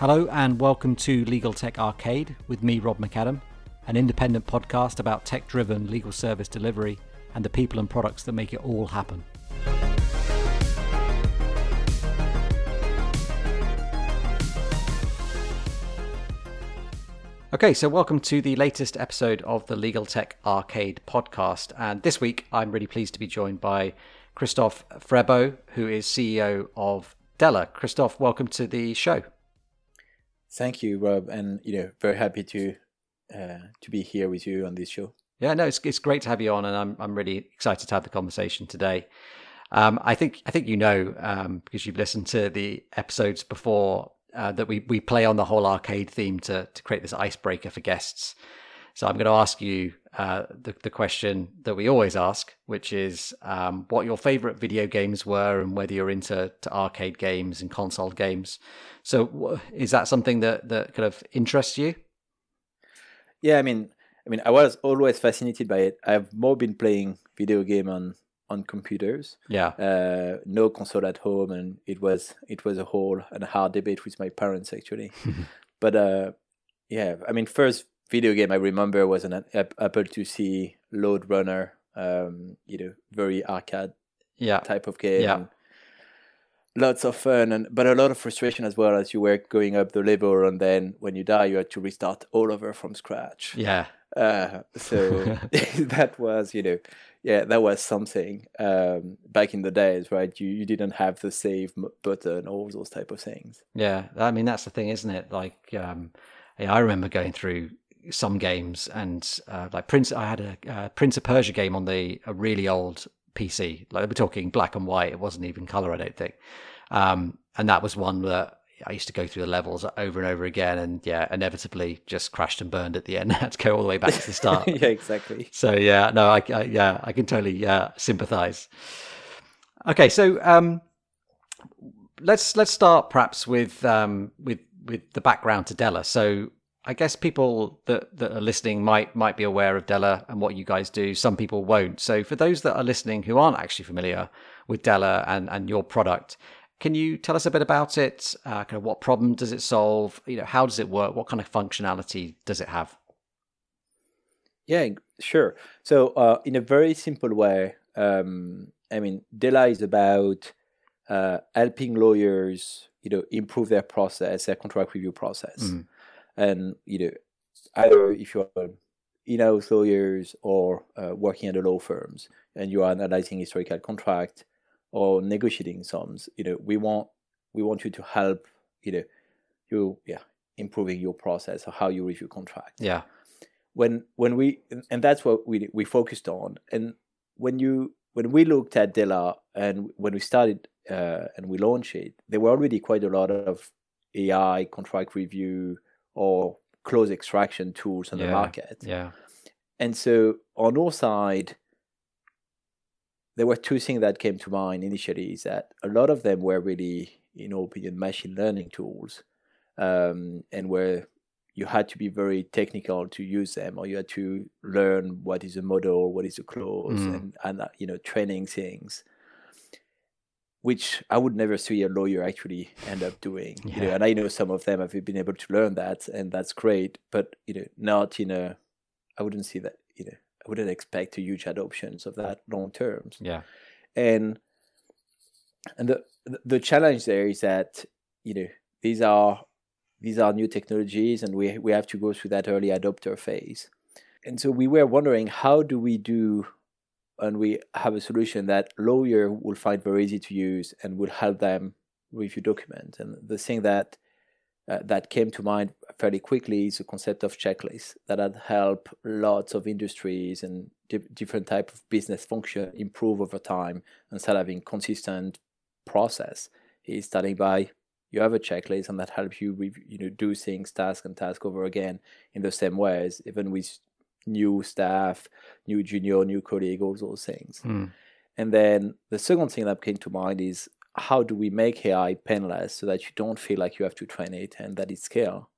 Hello and welcome to Legal Tech Arcade with me, Rob McAdam, an independent podcast about tech driven legal service delivery and the people and products that make it all happen. Okay, so welcome to the latest episode of the Legal Tech Arcade podcast. And this week, I'm really pleased to be joined by Christophe Frerebeau, who is CEO of Della. Christophe, welcome to the show. Thank you, Rob, and you know, very happy to uh, to be here with you on this show. Yeah, no, it's it's great to have you on, and I'm I'm really excited to have the conversation today. Um, I think I think you know um, because you've listened to the episodes before uh, that we we play on the whole arcade theme to to create this icebreaker for guests. So I'm going to ask you uh, the the question that we always ask, which is um, what your favorite video games were and whether you're into to arcade games and console games. So is that something that that kind of interests you? Yeah, I mean, I mean, I was always fascinated by it. I've more been playing video game on on computers. Yeah. Uh, no console at home, and it was it was a whole and a hard debate with my parents actually. but uh, yeah, I mean, first video game I remember was an Apple IIc Lode Runner. Um, you know, very arcade yeah. type of game. Yeah. Lots of fun, and but a lot of frustration as well as you were going up the level, and then when you die, you had to restart all over from scratch. Yeah. Uh, so that was, you know, yeah, that was something um, back in the days, right? You you didn't have the save button, all those type of things. Yeah, I mean that's the thing, isn't it? Like, um, yeah, I remember going through some games and uh, like Prince. I had a uh, Prince of Persia game on the a really old PC. Like we're talking black and white. It wasn't even color, I don't think. Um, and that was one that I used to go through the levels over and over again, and yeah, inevitably just crashed and burned at the end. I had to go all the way back to the start. yeah, exactly. So yeah, no, I, I yeah, I can totally uh, sympathise. Okay, so um, let's let's start perhaps with um, with with the background to Della. So I guess people that, that are listening might might be aware of Della and what you guys do. Some people won't. So for those that are listening who aren't actually familiar with Della and, and your product, can you tell us a bit about it? Uh, kind of what problem does it solve? You know, how does it work? What kind of functionality does it have? Yeah, sure. So, uh, in a very simple way, um, I mean, Della is about uh, helping lawyers, you know, improve their process, their contract review process, mm. And you know, either if you're in-house lawyers or uh, working at the law firms and you are analyzing historical contract or negotiating sums you know we want we want you to help you know you yeah improving your process or how you review contract. Yeah. When when we and that's what we we focused on. And when you when we looked at Della and when we started uh, and we launched it there were already quite a lot of AI contract review or clause extraction tools on yeah, the market. yeah. And so on our side there were two things that came to mind initially is that a lot of them were really, in our opinion, machine learning tools, um, and where you had to be very technical to use them, or you had to learn what is a model, what is a clause, mm. and and uh, you know training things, which I would never see a lawyer actually end up doing. Yeah. You know, and I know some of them have been able to learn that, and that's great, but you know, not in a, I wouldn't see that you know I wouldn't expect a huge adoptions of that long terms. Yeah. And and the the challenge there is that you know these are these are new technologies and we we have to go through that early adopter phase. And so we were wondering how do we do and we have a solution that lawyer will find very easy to use and will help them review documents. And the thing that uh, that came to mind fairly quickly is the concept of checklists that had helped lots of industries and di- different type of business function improve over time instead of having consistent process. Is starting by you have a checklist and that helps you you know do things task and task over again in the same ways, even with new staff, new junior, new colleague, all those things. Mm. And then the second thing that came to mind is how do we make AI painless so that you don't feel like you have to train it and that it scale?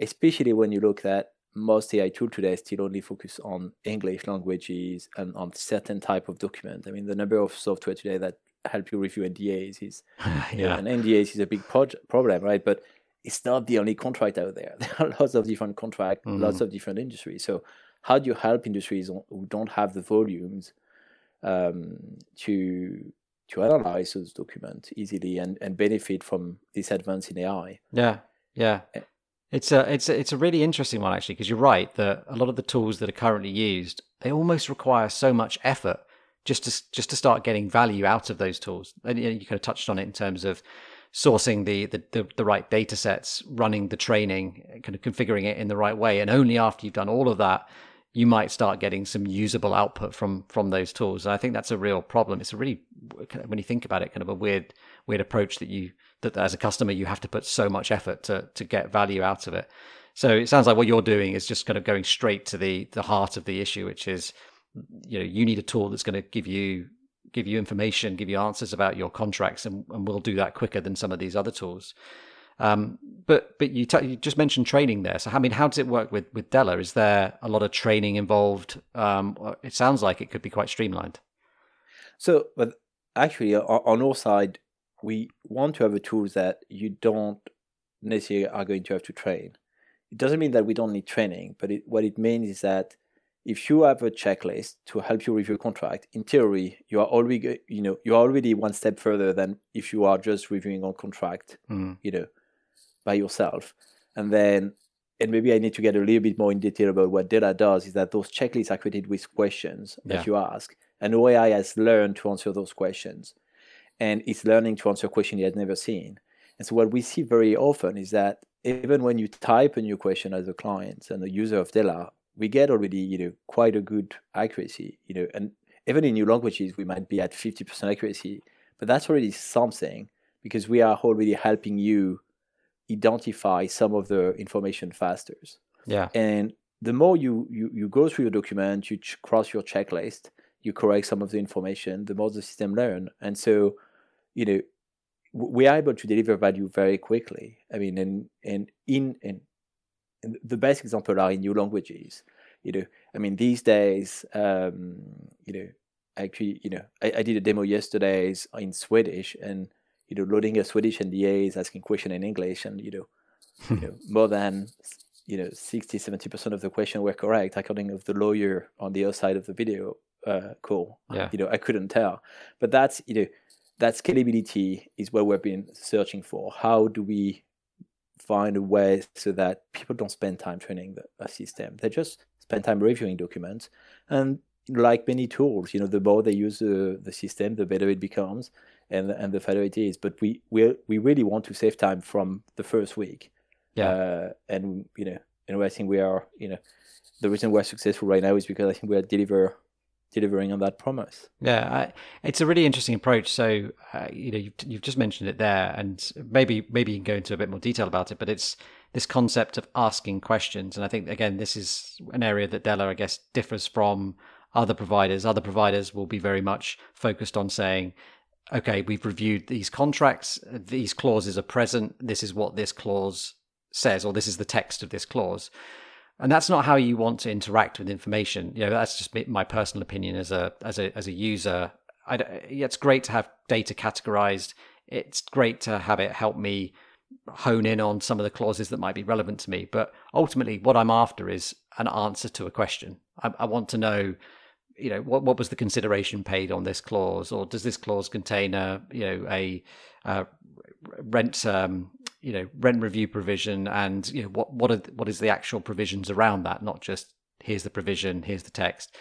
Especially when you look at most AI tools today still only focus on English languages and on certain type of document. I mean, the number of software today that help you review NDAs is, yeah, you know, and NDAs is a big pro- problem, right? But it's not the only contract out there. There are lots of different contracts, Mhm. lots of different industries. So how do you help industries who don't have the volumes um, to to analyze those documents easily and, and benefit from this advance in AI? Yeah, yeah. Eh. It's a it's a, it's a really interesting one actually because you're right that a lot of the tools that are currently used they almost require so much effort just to just to start getting value out of those tools. And you, know, you kind of touched on it in terms of sourcing the, the the the right data sets, running the training, kind of configuring it in the right way, and only after you've done all of that you might start getting some usable output from from those tools. And I think that's a real problem. It's a really when you think about it, kind of a weird weird approach that you that as a customer you have to put so much effort to to get value out of it. So it sounds like what you're doing is just kind of going straight to the the heart of the issue, which is you know you need a tool that's going to give you give you information, give you answers about your contracts, and, and we'll do that quicker than some of these other tools. Um, but but you, t- you just mentioned training there. So I mean, how does it work with with Della? Is there a lot of training involved? Um, it sounds like it could be quite streamlined. So, but actually, on, our side, we want to have a tool that you don't necessarily are going to have to train. It doesn't mean that we don't need training, but it, what it means is that if you have a checklist to help you review a contract, in theory, you are already you know you are already one step further than if you are just reviewing a contract, Mm. you know, by yourself. And then, and maybe I need to get a little bit more in detail about what Della does. Is that those checklists are created with questions that you ask, and OAI has learned to answer those questions, and it's learning to answer a question it has never seen. And so what we see very often is that even when you type a new question as a client and a user of Della, we get already you know quite a good accuracy, you know, and even in new languages we might be at 50% accuracy, but that's already something because we are already helping you identify some of the information faster. Yeah. And the more you, you, you go through your document, you ch- cross your checklist, you correct some of the information, the more the system learn. And so, you know, we are able to deliver value very quickly. I mean, and and in and, and the best example are in new languages. You know, I mean, these days, um, you know, actually, you know, I, I did a demo yesterday in Swedish, and you know, loading a Swedish NDA is asking question in English, and you know, you know, more than you know 60 70% of the question were correct according of the lawyer on the other side of the video uh, call Yeah. you know i couldn't tell but that's you know that scalability is what we've been searching for how do we find a way so that people don't spend time training the a system. They just spend time reviewing documents. And like many tools you know the more they use the, the system the better it becomes and and the better it is. But we we we really want to save time from the first week. Yeah. uh, and you know, and I think we are, you know, the reason we're successful right now is because I think we are deliver delivering on that promise. Yeah, I, it's a really interesting approach. So, uh, you know, you've, you've just mentioned it there, and maybe maybe you can go into a bit more detail about it. But it's this concept of asking questions, and I think again, this is an area that Della, I guess, differs from other providers. Other providers will be very much focused on saying, "Okay, we've reviewed these contracts. These clauses are present. This is what this clause says, or this is the text of this clause." And that's not how you want to interact with information. You know, that's just my personal opinion as a as a as a user. I, it's great to have data categorized. It's great to have it help me hone in on some of the clauses that might be relevant to me. But ultimately, what I'm after is an answer to a question. I, I want to know, you know, what what was the consideration paid on this clause, or does this clause contain a you know a, uh rent um, you know rent review provision and you know what what are what is the actual provisions around that not just here's the provision here's the text.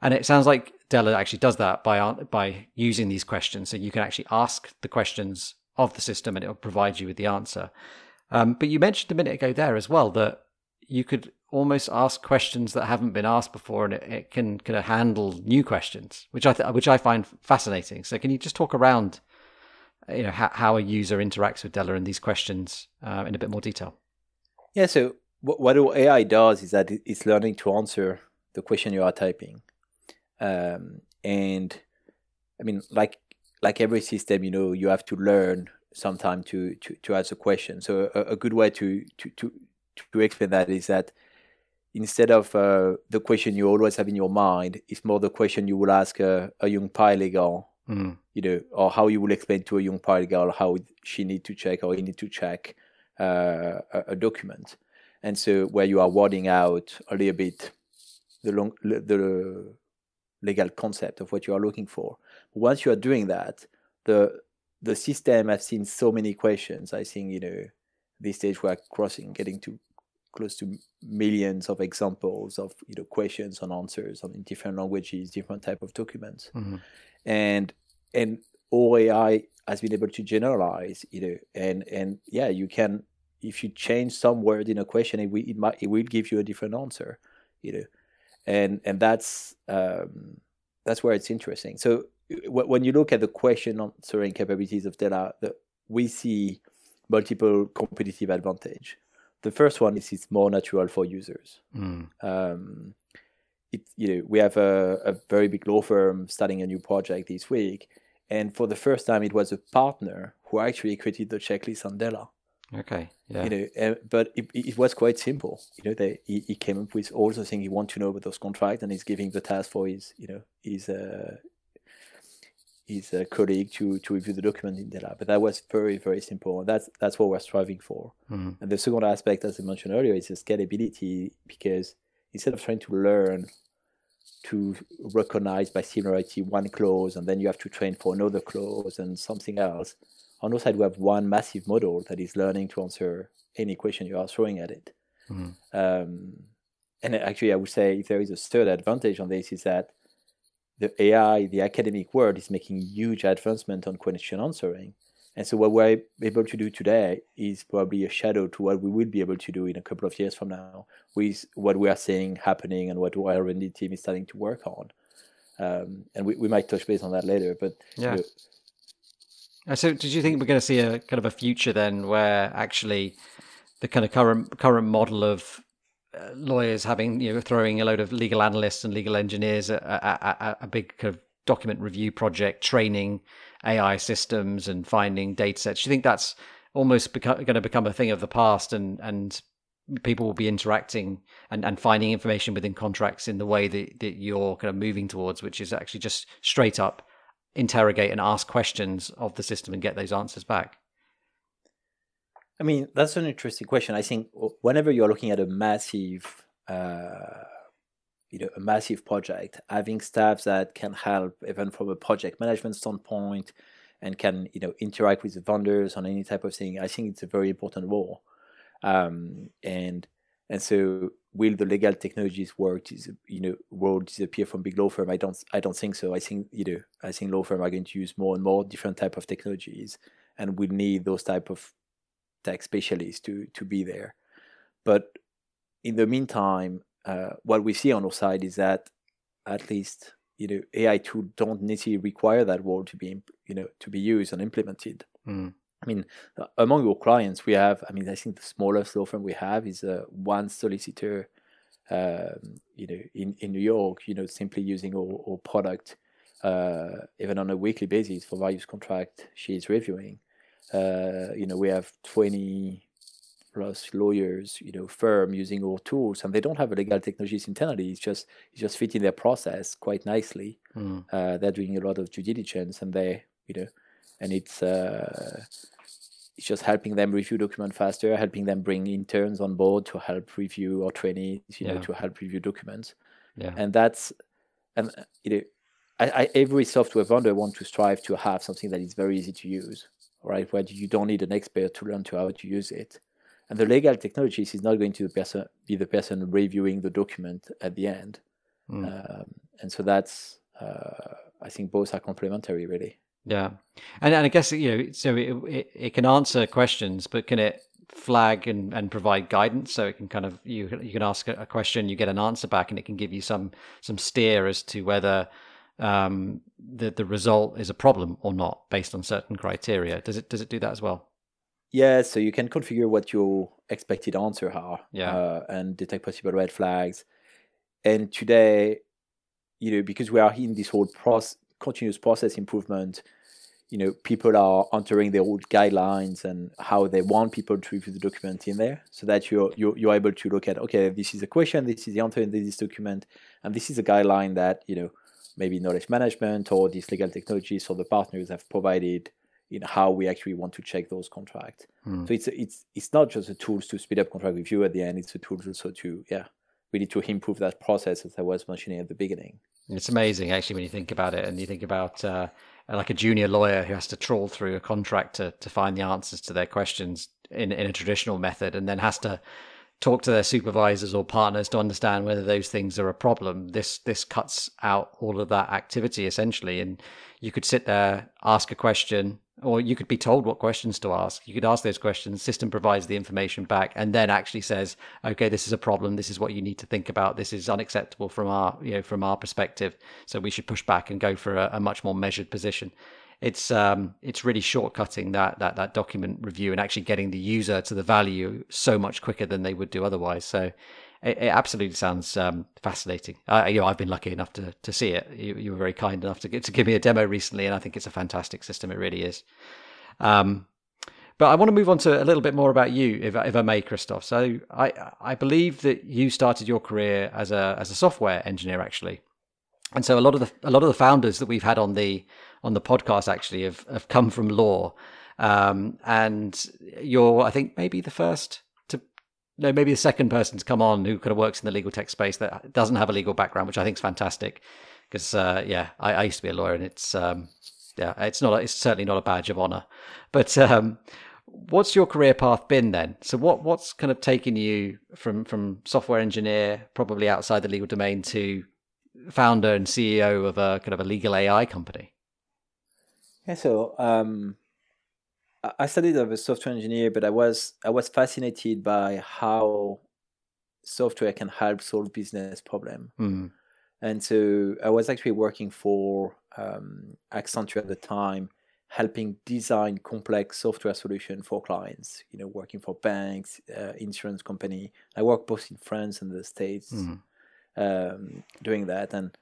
And it sounds like Della actually does that by by using these questions. So you can actually ask the questions of the system and it will provide you with the answer. Um, but you mentioned a minute ago there as well that you could almost ask questions that haven't been asked before and it, it can kind of handle new questions which I th- which I find fascinating. So can you just talk around you know how, how a user interacts with Della and these questions uh, in a bit more detail. Yeah. So what, what AI does is that it's learning to answer the question you are typing, um, and I mean, like like every system, you know, you have to learn sometime to to to ask a question. So a, a good way to to to to explain that is that instead of uh, the question you always have in your mind, it's more the question you will ask a, a young paralegal Mm. you know, or how you will explain to a young paralegal how she need to check or he need to check uh, a, a document, and so where you are wording out a little bit the long the legal concept of what you are looking for. Once you are doing that, the the system has seen so many questions. I think you know this stage we're crossing, getting to close to millions of examples of you know questions and answers on in different languages, different type of documents, mm-hmm. And and OAI has been able to generalize, you know, and and yeah, you can if you change some word in a question, it will, it might it will give you a different answer, you know, and and that's um, that's where it's interesting. So when you look at the question answering capabilities of Della, the, we see multiple competitive advantage. The first one is it's more natural for users. Mm. Um, it, you know, we have a, a very big law firm starting a new project this week, and for the first time, it was a partner who actually created the checklist on Della. Okay. Yeah. You know, uh, but it, it, was quite simple. You know, they, he, he came up with all the things he want to know about those contracts, and he's giving the task for his, you know, his uh, his uh, colleague to to review the document in Della. But that was very very simple, and that's that's what we're striving for. Mm-hmm. And the second aspect, as I mentioned earlier, is the scalability because instead of trying to learn to recognize by similarity one clause, and then you have to train for another clause and something else. On our side, we have one massive model that is learning to answer any question you are throwing at it. Mm-hmm. Um, and actually, I would say if there is a third advantage on this is that the AI, the academic world, is making huge advancement on question answering. And so what we're able to do today is probably a shadow to what we will be able to do in a couple of years from now with what we are seeing happening and what our R&D team is starting to work on. Um, and we, we might touch base on that later, but yeah. You know, so did you think we're going to see a kind of a future then where actually the kind of current current model of uh, lawyers having you know throwing a load of legal analysts and legal engineers at, a, a big kind of document review project, training AI systems and finding data sets. Do you think that's almost going to become a thing of the past and, and people will be interacting and, and finding information within contracts in the way that, that you're kind of moving towards, which is actually just straight up interrogate and ask questions of the system and get those answers back? I mean, that's an interesting question. I think whenever you're looking at a massive uh, you know a massive project having staff that can help even from a project management standpoint and can you know interact with the vendors on any type of thing i think it's a very important role. Um, and and so will the legal technologies work Is you know world disappear from big law firm? I don't i don't think so. I think you know i think law firm are going to use more and more different type of technologies and we need those type of tech specialists to to be there. But in the meantime uh, what we see on our side is that at least you know AI tools don't necessarily require that role to be you know to be used and implemented. Mm. I mean, uh, among our clients, we have. I mean, I think the smallest law firm we have is uh, one solicitor, um, you know, in, in New York. You know, simply using our, our product, uh, even on a weekly basis for various contract she is reviewing. Uh, you know, we have twenty plus lawyers, you know, firm using our tools, and they don't have a legal technologies internally. It's just it's just fitting their process quite nicely. Mm. Uh, they're doing a lot of due diligence, and they, you know, and it's uh, it's just helping them review document faster, helping them bring interns on board to help review or trainees, you yeah. know, to help review documents. Yeah. And that's and you know, I, I, every software vendor wants to strive to have something that is very easy to use, right? Where you don't need an expert to learn to how to use it. And the legal technologist is not going to be the person reviewing the document at the end. Mm. Um, and so that's, uh, I think both are complementary, really. Yeah. And, and I guess, you know, so it, it, it can answer questions, but can it flag and, and provide guidance so it can kind of you you can ask a question you get an answer back and it can give you some some steer as to whether um, the the result is a problem or not based on certain criteria does it does it do that as well yeah, so you can configure what your expected answer are yeah. Uh, and detect possible red flags. And today, you know, because we are in this whole process, continuous process improvement, you know, people are entering their old guidelines and how they want people to review the document in there, so that you're you're, you're able to look at okay, this is a question, this is the answer in this document, and this is a guideline that you know maybe knowledge management or these legal technologies or the partners have provided in how we actually want to check those contracts. Hmm. So it's it's it's not just the tools to speed up contract review at the end. It's the tools also to yeah, really to improve that process as I was mentioning at the beginning. It's amazing actually when you think about it, and you think about uh, like a junior lawyer who has to trawl through a contract to, to find the answers to their questions in in a traditional method, and then has to talk to their supervisors or partners to understand whether those things are a problem. This this cuts out all of that activity essentially, and you could sit there, ask a question, or you could be told what questions to ask. You could ask those questions. System provides the information back, and then actually says, "Okay, this is a problem. This is what you need to think about. This is unacceptable from our you know from our perspective. So we should push back and go for a, a much more measured position." It's um, it's really shortcutting that that that document review and actually getting the user to the value so much quicker than they would do otherwise. So it, it absolutely sounds um, fascinating. Uh, you know, I've been lucky enough to to see it. You, you were very kind enough to to give me a demo recently, and I think it's a fantastic system. It really is. Um, but I want to move on to a little bit more about you, if, if I may, Christoph. So I I believe that you started your career as a as a software engineer, actually, and so a lot of the a lot of the founders that we've had on the on the podcast actually have, have come from law. Um, and you're, I think, maybe the first to, no, maybe the second person to come on who kind of works in the legal tech space that doesn't have a legal background, which I think is fantastic. Because, uh, yeah, I, I, used to be a lawyer and it's, um, yeah, it's not, it's certainly not a badge of honor. But, um, what's your career path been then? So what, what's kind of taken you from, from software engineer, probably outside the legal domain to founder and CEO of a kind of a legal AI company? Yeah, so um, I studied as a software engineer, but I was I was fascinated by how software can help solve business problem. Mm. And so I was actually working for um, Accenture at the time, helping design complex software solution for clients. You know, working for banks, uh, insurance company. I work both in France and the States, mm. um, doing that and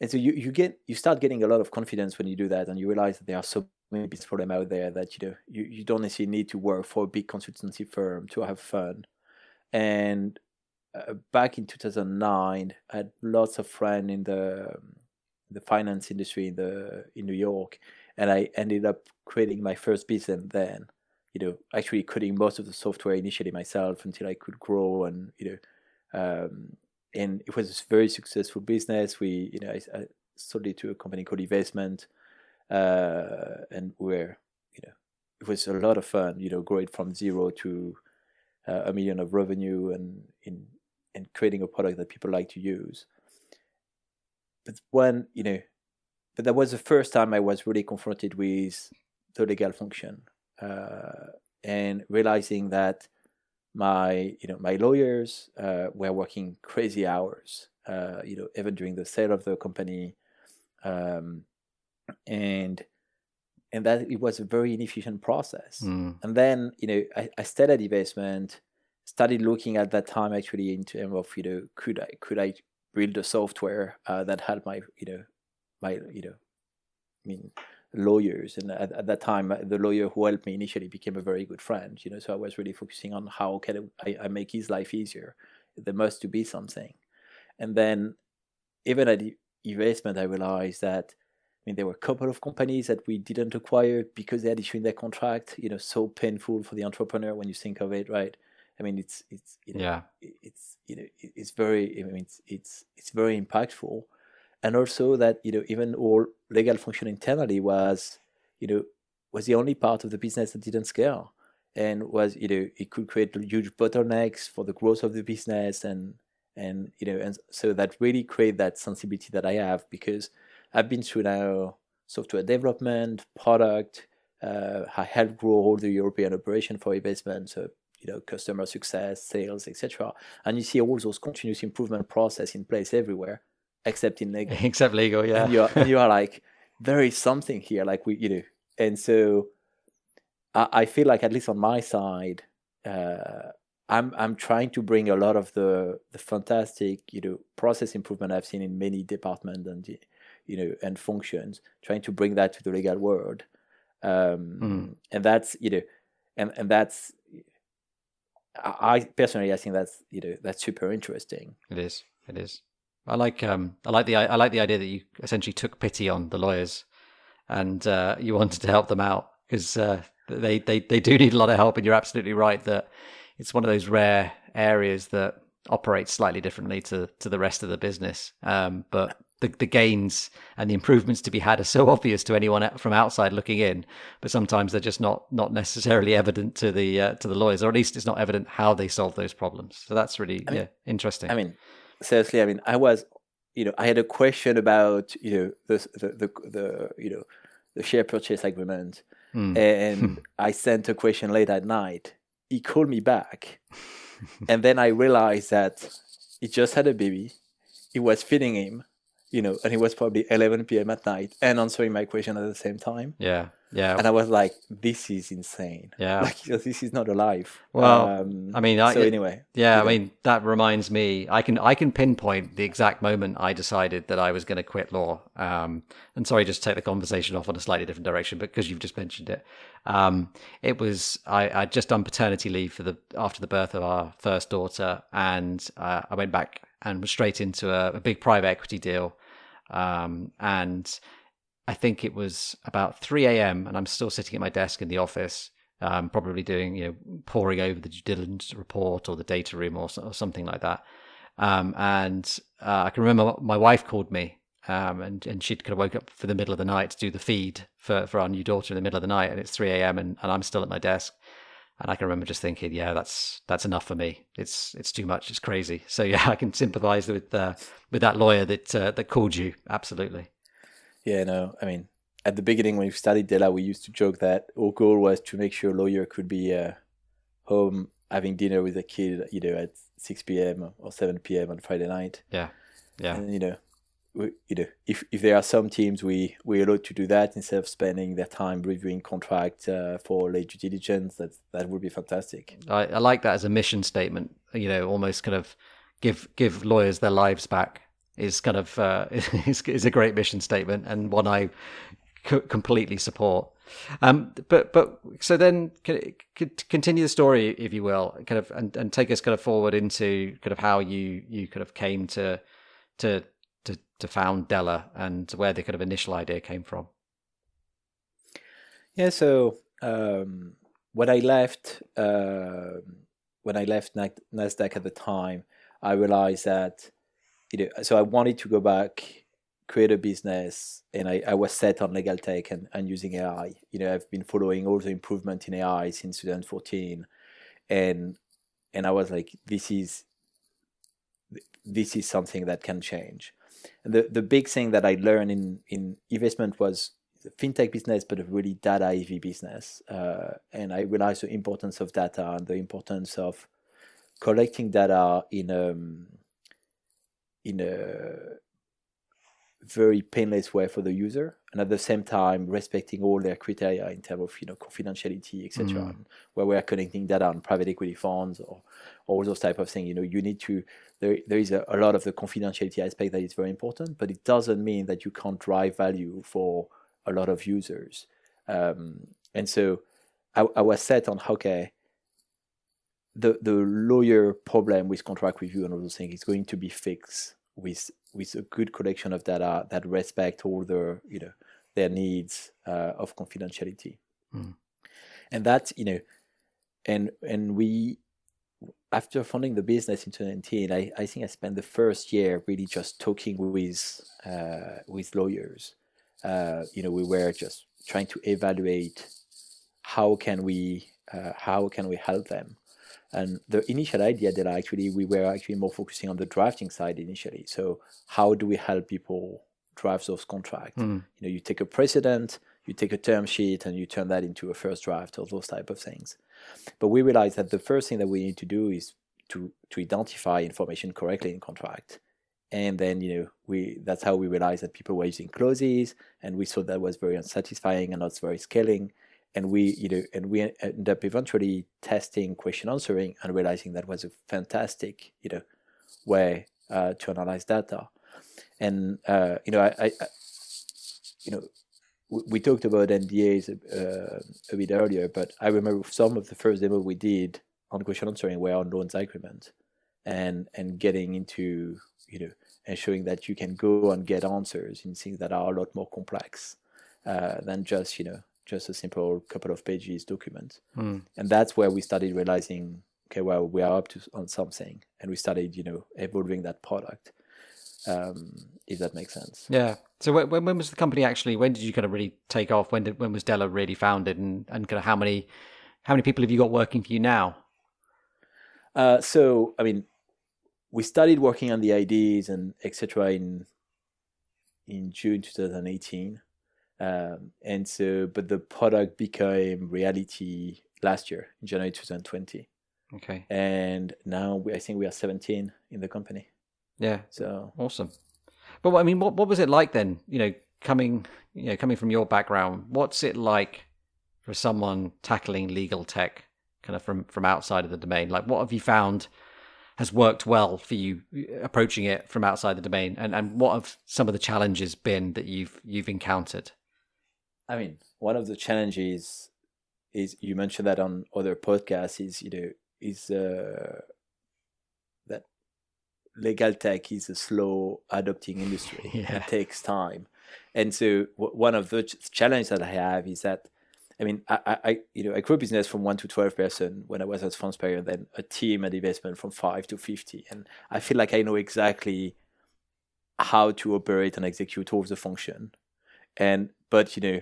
and so you, you get you start getting a lot of confidence when you do that and you realize that there are so many business problems out there that you know you, you don't necessarily need to work for a big consultancy firm to have fun. And uh, back in 2009 i had lots of friends in the the finance industry in the in new york and i ended up creating my first business then you know actually coding most of the software initially myself until i could grow and you know um, and it was a very successful business. We, you know, I, I sold it to a company called eVestment, uh, and we're, you know, it was a lot of fun. You know, growing from zero to uh, a million of revenue, and in and creating a product that people like to use. But when you know, but that was the first time I was really confronted with the legal function, uh, and realizing that my you know my lawyers uh, were working crazy hours uh, you know even during the sale of the company um, and and that it was a very inefficient process mm. and then you know I, I studied eVestment started looking at that time actually in terms of you know could I could I build a software uh, that had my you know my you know I mean lawyers and at, at, that time uh, the lawyer who helped me initially became a very good friend you know so i was really focusing on how can i, I make his life easier there must to be something. And then even at eVestment i realized that i mean there were a couple of companies that we didn't acquire because they had issued their contract you know so painful for the entrepreneur when you think of it right? I mean it's it's you know, yeah. it's you know it's very i mean it's it's it's very impactful and also that you know even all legal function internally was you know was the only part of the business that didn't scale. And was you know it could create huge bottlenecks for the growth of the business and and you know and so that really create that sensibility that i have because i've been through now software development product uh, i helped grow all the european operation for eVestment so you know customer success sales etc and you see all those continuous improvement process in place everywhere except in legal. Except legal, yeah. And you're, you are like, there is something here, like we, you know. And so I, I feel like, at least on my side, uh, I'm I'm trying to bring a lot of the the fantastic, you know, process improvement I've seen in many departments and you know and functions, trying to bring that to the legal world. Um, mm. And that's you know, and and that's I personally I think that's you know that's super interesting. It is. It is. I like um, I like the I like the idea that you essentially took pity on the lawyers, and uh, you wanted to help them out. because uh, they, they they do need a lot of help, and you're absolutely right that it's one of those rare areas that operates slightly differently to to the rest of the business. Um, but the, the gains and the improvements to be had are so obvious to anyone from outside looking in, but sometimes they're just not not necessarily evident to the uh, to the lawyers, or at least it's not evident how they solve those problems. So that's really I mean, yeah interesting. I mean, seriously, I mean, I was, you know, I had a question about you know the the the, the you know the share purchase agreement, mm. and I sent a question late at night. He called me back, and then I realized that he just had a baby. He was feeding him you know, and it was probably 11 p.m. at night and answering my question at the same time. Yeah. Yeah. And I was like, this is insane. Yeah. Like, this is not alive. Well, um, I mean, I, so anyway. Yeah. I mean, that reminds me, I can, I can pinpoint the exact moment I decided that I was going to quit law. Um, and sorry, just take the conversation off on a slightly different direction, but because you've just mentioned it, um, it was, I, I'd just done paternity leave for the, after the birth of our first daughter. And uh, I went back and was straight into a, a big private equity deal. Um, and I think it was about 3 a.m. and I'm still sitting at my desk in the office, um, probably doing, you know, poring over the due diligence report or the data room or, or something like that. Um, and uh, I can remember my wife called me um, and, and she'd kind of woke up for the middle of the night to do the feed for, for our new daughter in the middle of the night. And it's 3 a.m. And, and I'm still at my desk. And I can remember just thinking, yeah, that's that's enough for me. It's it's too much. It's crazy. So yeah, I can sympathise with uh, with that lawyer that uh, that called you. Absolutely. Yeah, no, I mean, at the beginning when we studied Della, we used to joke that our goal was to make sure a lawyer could be uh, home having dinner with a kid, you know, at six p.m. or seven p.m. on Friday night. Yeah, yeah. And you know, we, you know, if, if there are some teams we we allowed to do that instead of spending their time reviewing contract uh, for late due diligence, that that would be fantastic. I, I like that as a mission statement. You know, almost kind of give give lawyers their lives back is kind of uh, is is a great mission statement and one I c- completely support. Um, but but so then continue the story, if you will, kind of and, and take us kind of forward into kind of how you you kind of came to to to, to found Della and where the kind of initial idea came from? Yeah, so um, when I left, uh, when I left Nasdaq at the time, I realized that you know, so I wanted to go back, create a business, and I, I was set on legal tech and, and using AI. You know, I've been following all the improvement in AI since 2014, and and I was like, this is this is something that can change. The the big thing that I learned in in eVestment was fintech business, but a really data heavy business, uh, and I realized the importance of data and the importance of collecting data in um, in a very painless way for the user and at the same time respecting all their criteria in terms of you know confidentiality etc mm. where we are connecting data on private equity funds or all those type of things you know you need to there, there is a, a lot of the confidentiality aspect that is very important but it doesn't mean that you can't drive value for a lot of users um, and so I, I was set on okay the the lawyer problem with contract review and all those things is going to be fixed with with a good collection of data that respect all their you know their needs uh, of confidentiality. Mm. and that you know and and we after funding the business in 2019 I, I think i spent the first year really just talking with uh, with lawyers. Uh, you know we were just trying to evaluate how can we uh, how can we help them and the initial idea that actually we were actually more focusing on the drafting side initially. So how do we help people draft those contracts? Mm. You know, you take a precedent, you take a term sheet, and you turn that into a first draft or those type of things. But we realized that the first thing that we need to do is to to identify information correctly in contract. And then, you know, we that's how we realized that people were using clauses, and we thought that was very unsatisfying and not very scaling and we you know and we end up eventually testing question answering and realizing that was a fantastic you know way uh, to analyze data. And uh, you know I, I, you know we, we talked about NDAs uh, a bit earlier but I remember some of the first demo we did on question answering were on loans agreement and and getting into you know and showing that you can go and get answers in things that are a lot more complex uh, than just you know just a simple couple of pages document. Mm. And that's where we started realizing, okay, well, we are up to on something, and we started, you know, evolving that product. Um, if that makes sense. Yeah. So when, when was the company actually? When did you kind of really take off? When did when was Della really founded? And and kind of how many how many people have you got working for you now? Uh, so I mean, we started working on the ideas and etc. in in June 2018, um, and so but the product became reality last year in January 2020. Okay. And now we, I think we are 17 in the company. Yeah. So awesome. But I mean, what what was it like then? You know, coming you know coming from your background, what's it like for someone tackling legal tech, kind of from from outside of the domain? Like, what have you found has worked well for you approaching it from outside the domain, and and what have some of the challenges been that you've you've encountered? I mean, one of the challenges is you mentioned that on other podcasts is you know is uh, that legal tech is a slow adopting industry. Yeah. It takes time, and so w- one of the ch- challenges that I have is that. I mean, I, I, you know, I grew a business from one to twelve person when I was at and then a team at eVestment from five to fifty, and I feel like I know exactly how to operate and execute all the function, and but you know,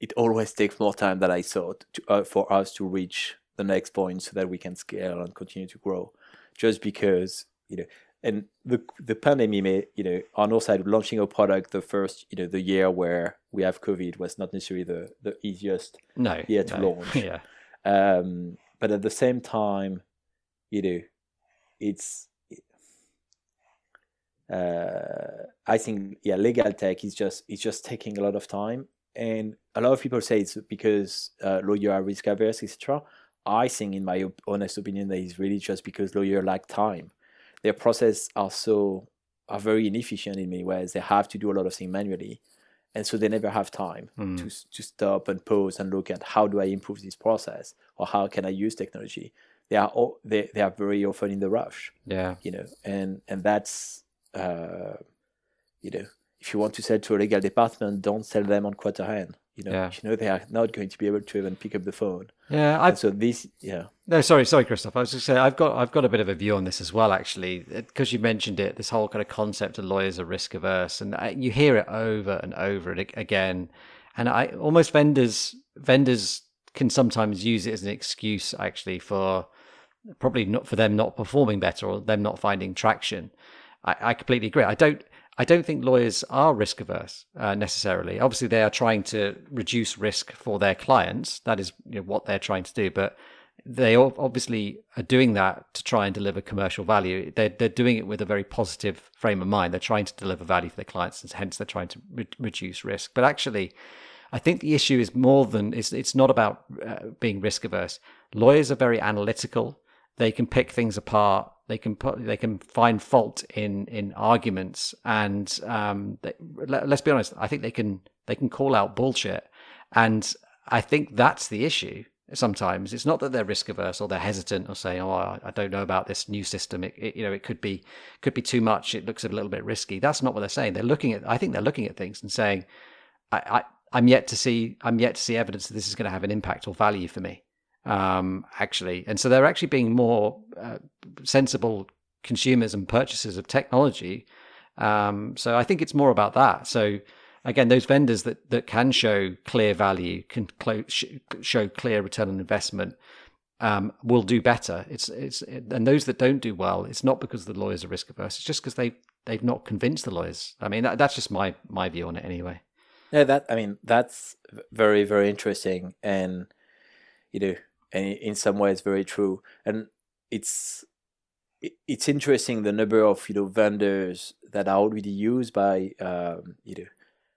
it always takes more time than I thought to, uh, for us to reach the next point so that we can scale and continue to grow. Just because you know, and the the pandemic, may, you know, on our side, launching a product the first you know the year where we have COVID was not necessarily the the easiest No. Yeah, to no. launch. Yeah. um, but at the same time, you know, it's. Uh, I think yeah, legal tech is just it's just taking a lot of time, and a lot of people say it's because uh, lawyers are risk averse, etc. I think, in my op- honest opinion, that it's really just because lawyers lack time. Their process are so are very inefficient in many ways. They have to do a lot of things manually, and so they never have time Mm. to to stop and pause and look at how do I improve this process or how can I use technology. They are all, they they are very often in the rush, Yeah. you know, and and that's uh, you know if you want to sell to a legal department, don't sell them on quarter hand. You know, Yeah. you know they are not going to be able to even pick up the phone. Yeah. I've so this, yeah, No, sorry, sorry, Christoph. I was just saying I've got I've got a bit of a view on this as well, actually, because you mentioned it. This whole kind of concept of lawyers are risk averse, and I, you hear it over and over again. And I almost vendors vendors can sometimes use it as an excuse, actually, for probably not for them not performing better or them not finding traction. I, I completely agree. I don't. I don't think lawyers are risk averse uh, necessarily. Obviously, they are trying to reduce risk for their clients. That is you know, what they're trying to do. But they obviously are doing that to try and deliver commercial value. They're, they're doing it with a very positive frame of mind. They're trying to deliver value for their clients, and hence they're trying to re- reduce risk. But actually, I think the issue is more than it's. It's not about uh, being risk averse. Lawyers are very analytical. They can pick things apart. They can put. They can find fault in in arguments, and um, they, let, let's be honest. I think they can they can call out bullshit, and I think that's the issue sometimes it's not that they're risk averse or they're hesitant or saying oh I, don't know about this new system it, it, you know it could be could be too much it looks a little bit risky that's not what they're saying they're looking at i think they're looking at things and saying i, I i'm yet to see i'm yet to see evidence that this is going to have an impact or value for me um actually and so they're actually being more uh, sensible consumers and purchasers of technology um so i think it's more about that so again, those vendors that, that can show clear value, can clo- sh- show clear return on investment, um, will do better. It's it's and those that don't do well, it's not because the lawyers are risk averse. It's just because they they've not convinced the lawyers. I mean, that, that's just my my view on it anyway. yeah. That I mean, that's very very interesting, and you know, and in some ways very true. And it's it's interesting the number of you know vendors that are already used by um, you know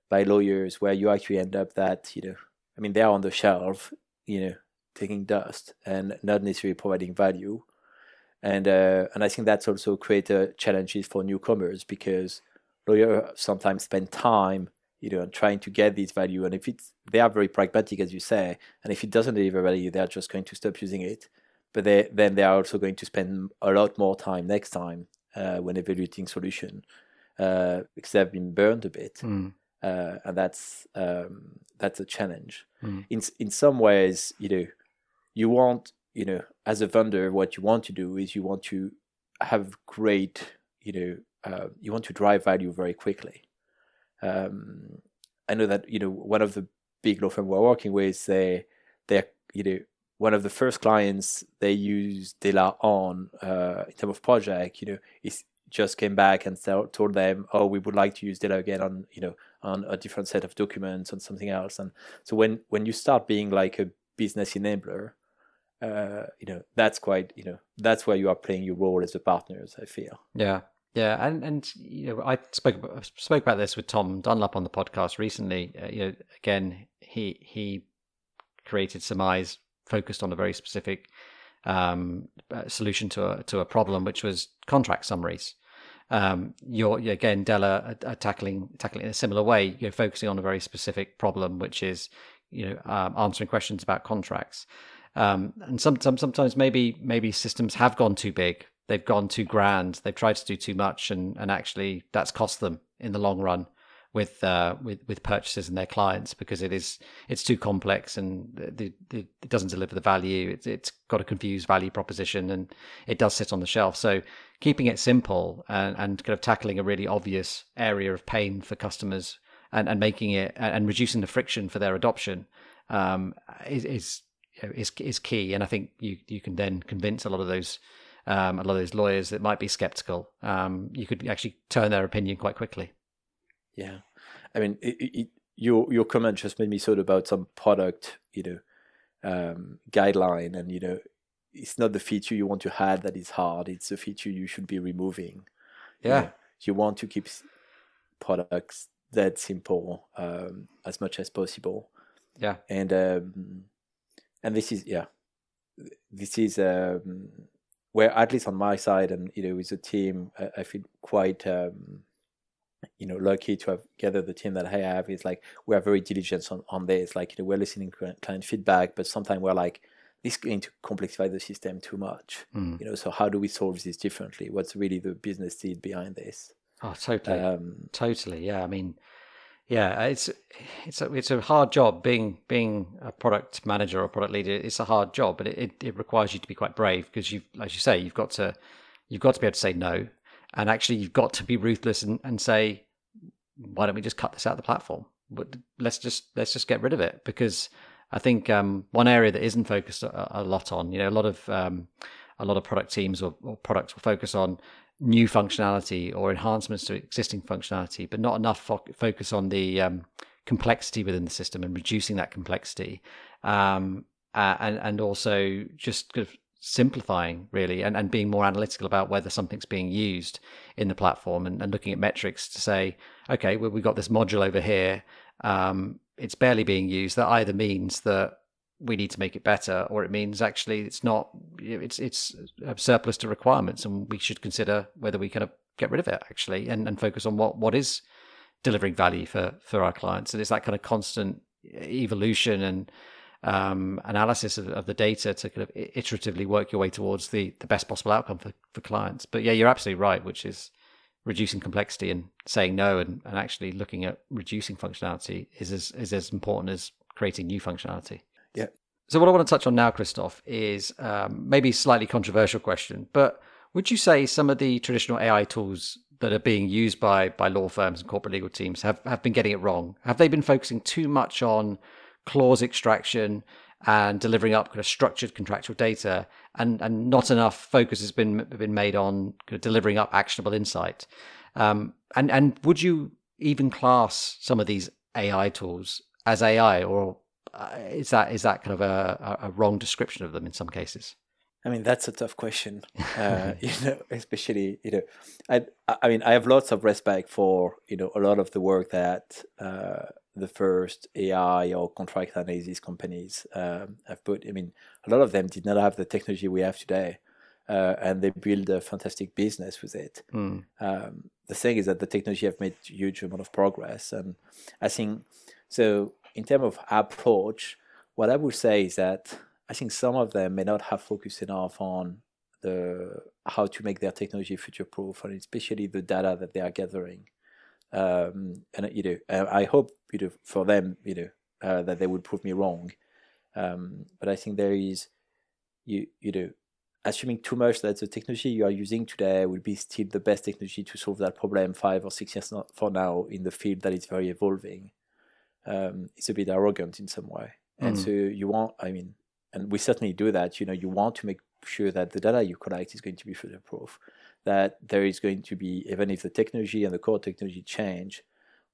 by lawyers where you actually end up that you know I mean they are on the shelf you know taking dust and not necessarily providing value and uh, and I think that's also create uh, challenges for newcomers because lawyers sometimes spend time you know and trying to get this value and if it's they are very pragmatic as you say and if it doesn't deliver value they're just going to stop using it but they then they are also going to spend a lot more time next time uh, when evaluating solution uh, because they've been burned a bit Mm. uh, and that's um, that's a challenge. Mm. In in some ways, you know, you want you know as a vendor, what you want to do is you want to have great you know uh, you want to drive value very quickly. Um, I know that you know one of the big law firm we're working with, they they you know one of the first clients they use Della on uh, in terms of project, you know, is just came back and told them, oh, we would like to use Della again on you know on a different set of documents on something else. And so when when you start being like a business enabler, uh, you know that's quite you know that's where you are playing your role as a partners. I feel. Yeah, yeah, and and you know I spoke spoke about this with Tom Dunlop on the podcast recently. Uh, you know, again he he created some eyes focused on a very specific um, uh, solution to a to a problem, which was contract summaries. Um, you're again Della are, are tackling tackling in a similar way. You're focusing on a very specific problem, which is you know um, answering questions about contracts. Um, and some, some, sometimes maybe maybe systems have gone too big they've gone too grand. They've tried to do too much, and and actually that's cost them in the long run with uh, with with purchases and their clients because it is it's too complex and the, the, it doesn't deliver the value. It's it's got a confused value proposition and it does sit on the shelf. So keeping it simple and, and kind of tackling a really obvious area of pain for customers and, and making it and reducing the friction for their adoption um, is is is is key. And I think you you can then convince a lot of those um, a lot of those lawyers that might be skeptical, um, you could actually turn their opinion quite quickly. Yeah, I mean, it, it, your your comment just made me thought about some product, you know, um, guideline, and you know, it's not the feature you want to add that is hard; it's the feature you should be removing. Yeah, you, know, you want to keep products that simple um, as much as possible. Yeah, and um, and this is yeah, this is um, where at least on my side and you know with the team I, I feel quite um, you know lucky to have gathered the team that I have. Is like we are very diligent on, on this. Like you know we're listening to client feedback but sometimes we're like this is going to complexify the system too much mm. you know? So how do we solve this differently? What's really the business need behind this? Oh totally. Um, totally yeah. I mean yeah, it's it's a it's a hard job being being a product manager or product leader. It's a hard job, but it, it, it requires you to be quite brave because you, as you say, you've got to you've got to be able to say no, and actually you've got to be ruthless and, and say, why don't we just cut this out of the platform? But let's just let's just get rid of it because I think um, one area that isn't focused a, a, lot on, you know, a lot of um, a lot of product teams or, or products will focus on new functionality or enhancements to existing functionality, but not enough fo- focus on the um, complexity within the system and reducing that complexity, um, uh, and and also just kind of simplifying really and, and being more analytical about whether something's being used in the platform and, and looking at metrics to say, okay, well, we've got this module over here. Um, it's barely being used. That either means that we need to make it better, or it means actually it's not it's it's a surplus to requirements, and we should consider whether we kind of get rid of it actually, and, and focus on what what is delivering value for for our clients. And it's that kind of constant evolution and um, analysis of, of, the data to kind of iteratively work your way towards the the best possible outcome for for clients. But yeah, you're absolutely right, which is reducing complexity and saying no and, and actually looking at reducing functionality is as is as important as creating new functionality. Yeah. So what I want to touch on now, Christoph, is um, maybe slightly controversial question, but would you say some of the traditional AI tools that are being used by by law firms and corporate legal teams have, have been getting it wrong? Have they been focusing too much on clause extraction and delivering up kind of structured contractual data, and, and not enough focus has been been made on kind of delivering up actionable insight? Um, and and would you even class some of these AI tools as AI, or is that is that kind of a, a wrong description of them in some cases? I mean, that's a tough question. Uh, you know, especially you know, I I mean, I have lots of respect for you know a lot of the work that uh, the first AI or contract analysis companies um, have put. I mean, a lot of them did not have the technology we have today, uh, and they built a fantastic business with it. Mm. Um, the thing is that the technology have made huge amount of progress, and I think so in terms of approach, what I would say is that I think some of them may not have focused enough on the how to make their technology future proof and especially the data that they are gathering. um, and you know, I hope you know for them, you know, uh, that they would prove me wrong. Um, but I think there is, you you know, assuming too much that the technology you are using today will be still the best technology to solve that problem five or six years for now in the field that is very evolving. Um, it's a bit arrogant in some way, and mm. so you want, I mean, and we certainly do that. You know, you want to make sure that the data you collect is going to be future proof that there is going to be, even if the technology and the core technology change,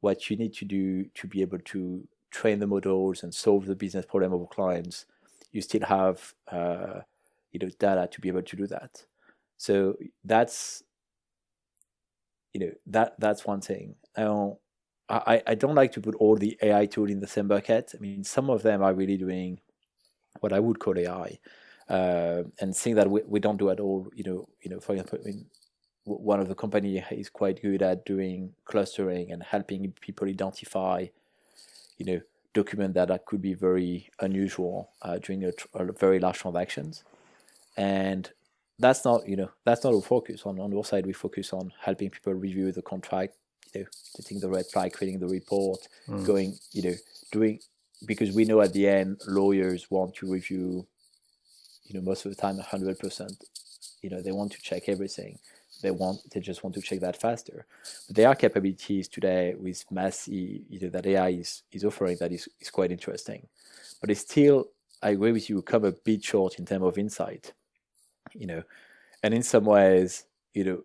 what you need to do to be able to train the models and solve the business problem of clients, you still have uh, you know data to be able to do that. So that's you know that that's one thing. Um, I, I don't like to put all the AI tool in the same bucket. I mean, some of them are really doing what I would call AI, uh, and things that we, we don't do at all. You know, you know, for example, I mean, one of the company is quite good at doing clustering and helping people identify, you know, document that, could be very unusual uh, during a, a, very large transactions, and that's not you know that's not our focus. On on our side, we focus on helping people review the contract, you know, getting the red flag, creating the report, mm. going you know doing because we know at the end lawyers want to review, you know, most of the time hundred percent. You know, they want to check everything they want they just want to check that faster. But there are capabilities today with Massey, you know, that AI is, is offering that is, is quite interesting. But it's still, I agree with you, come a bit short in terms of insight. You know, and in some ways, you know,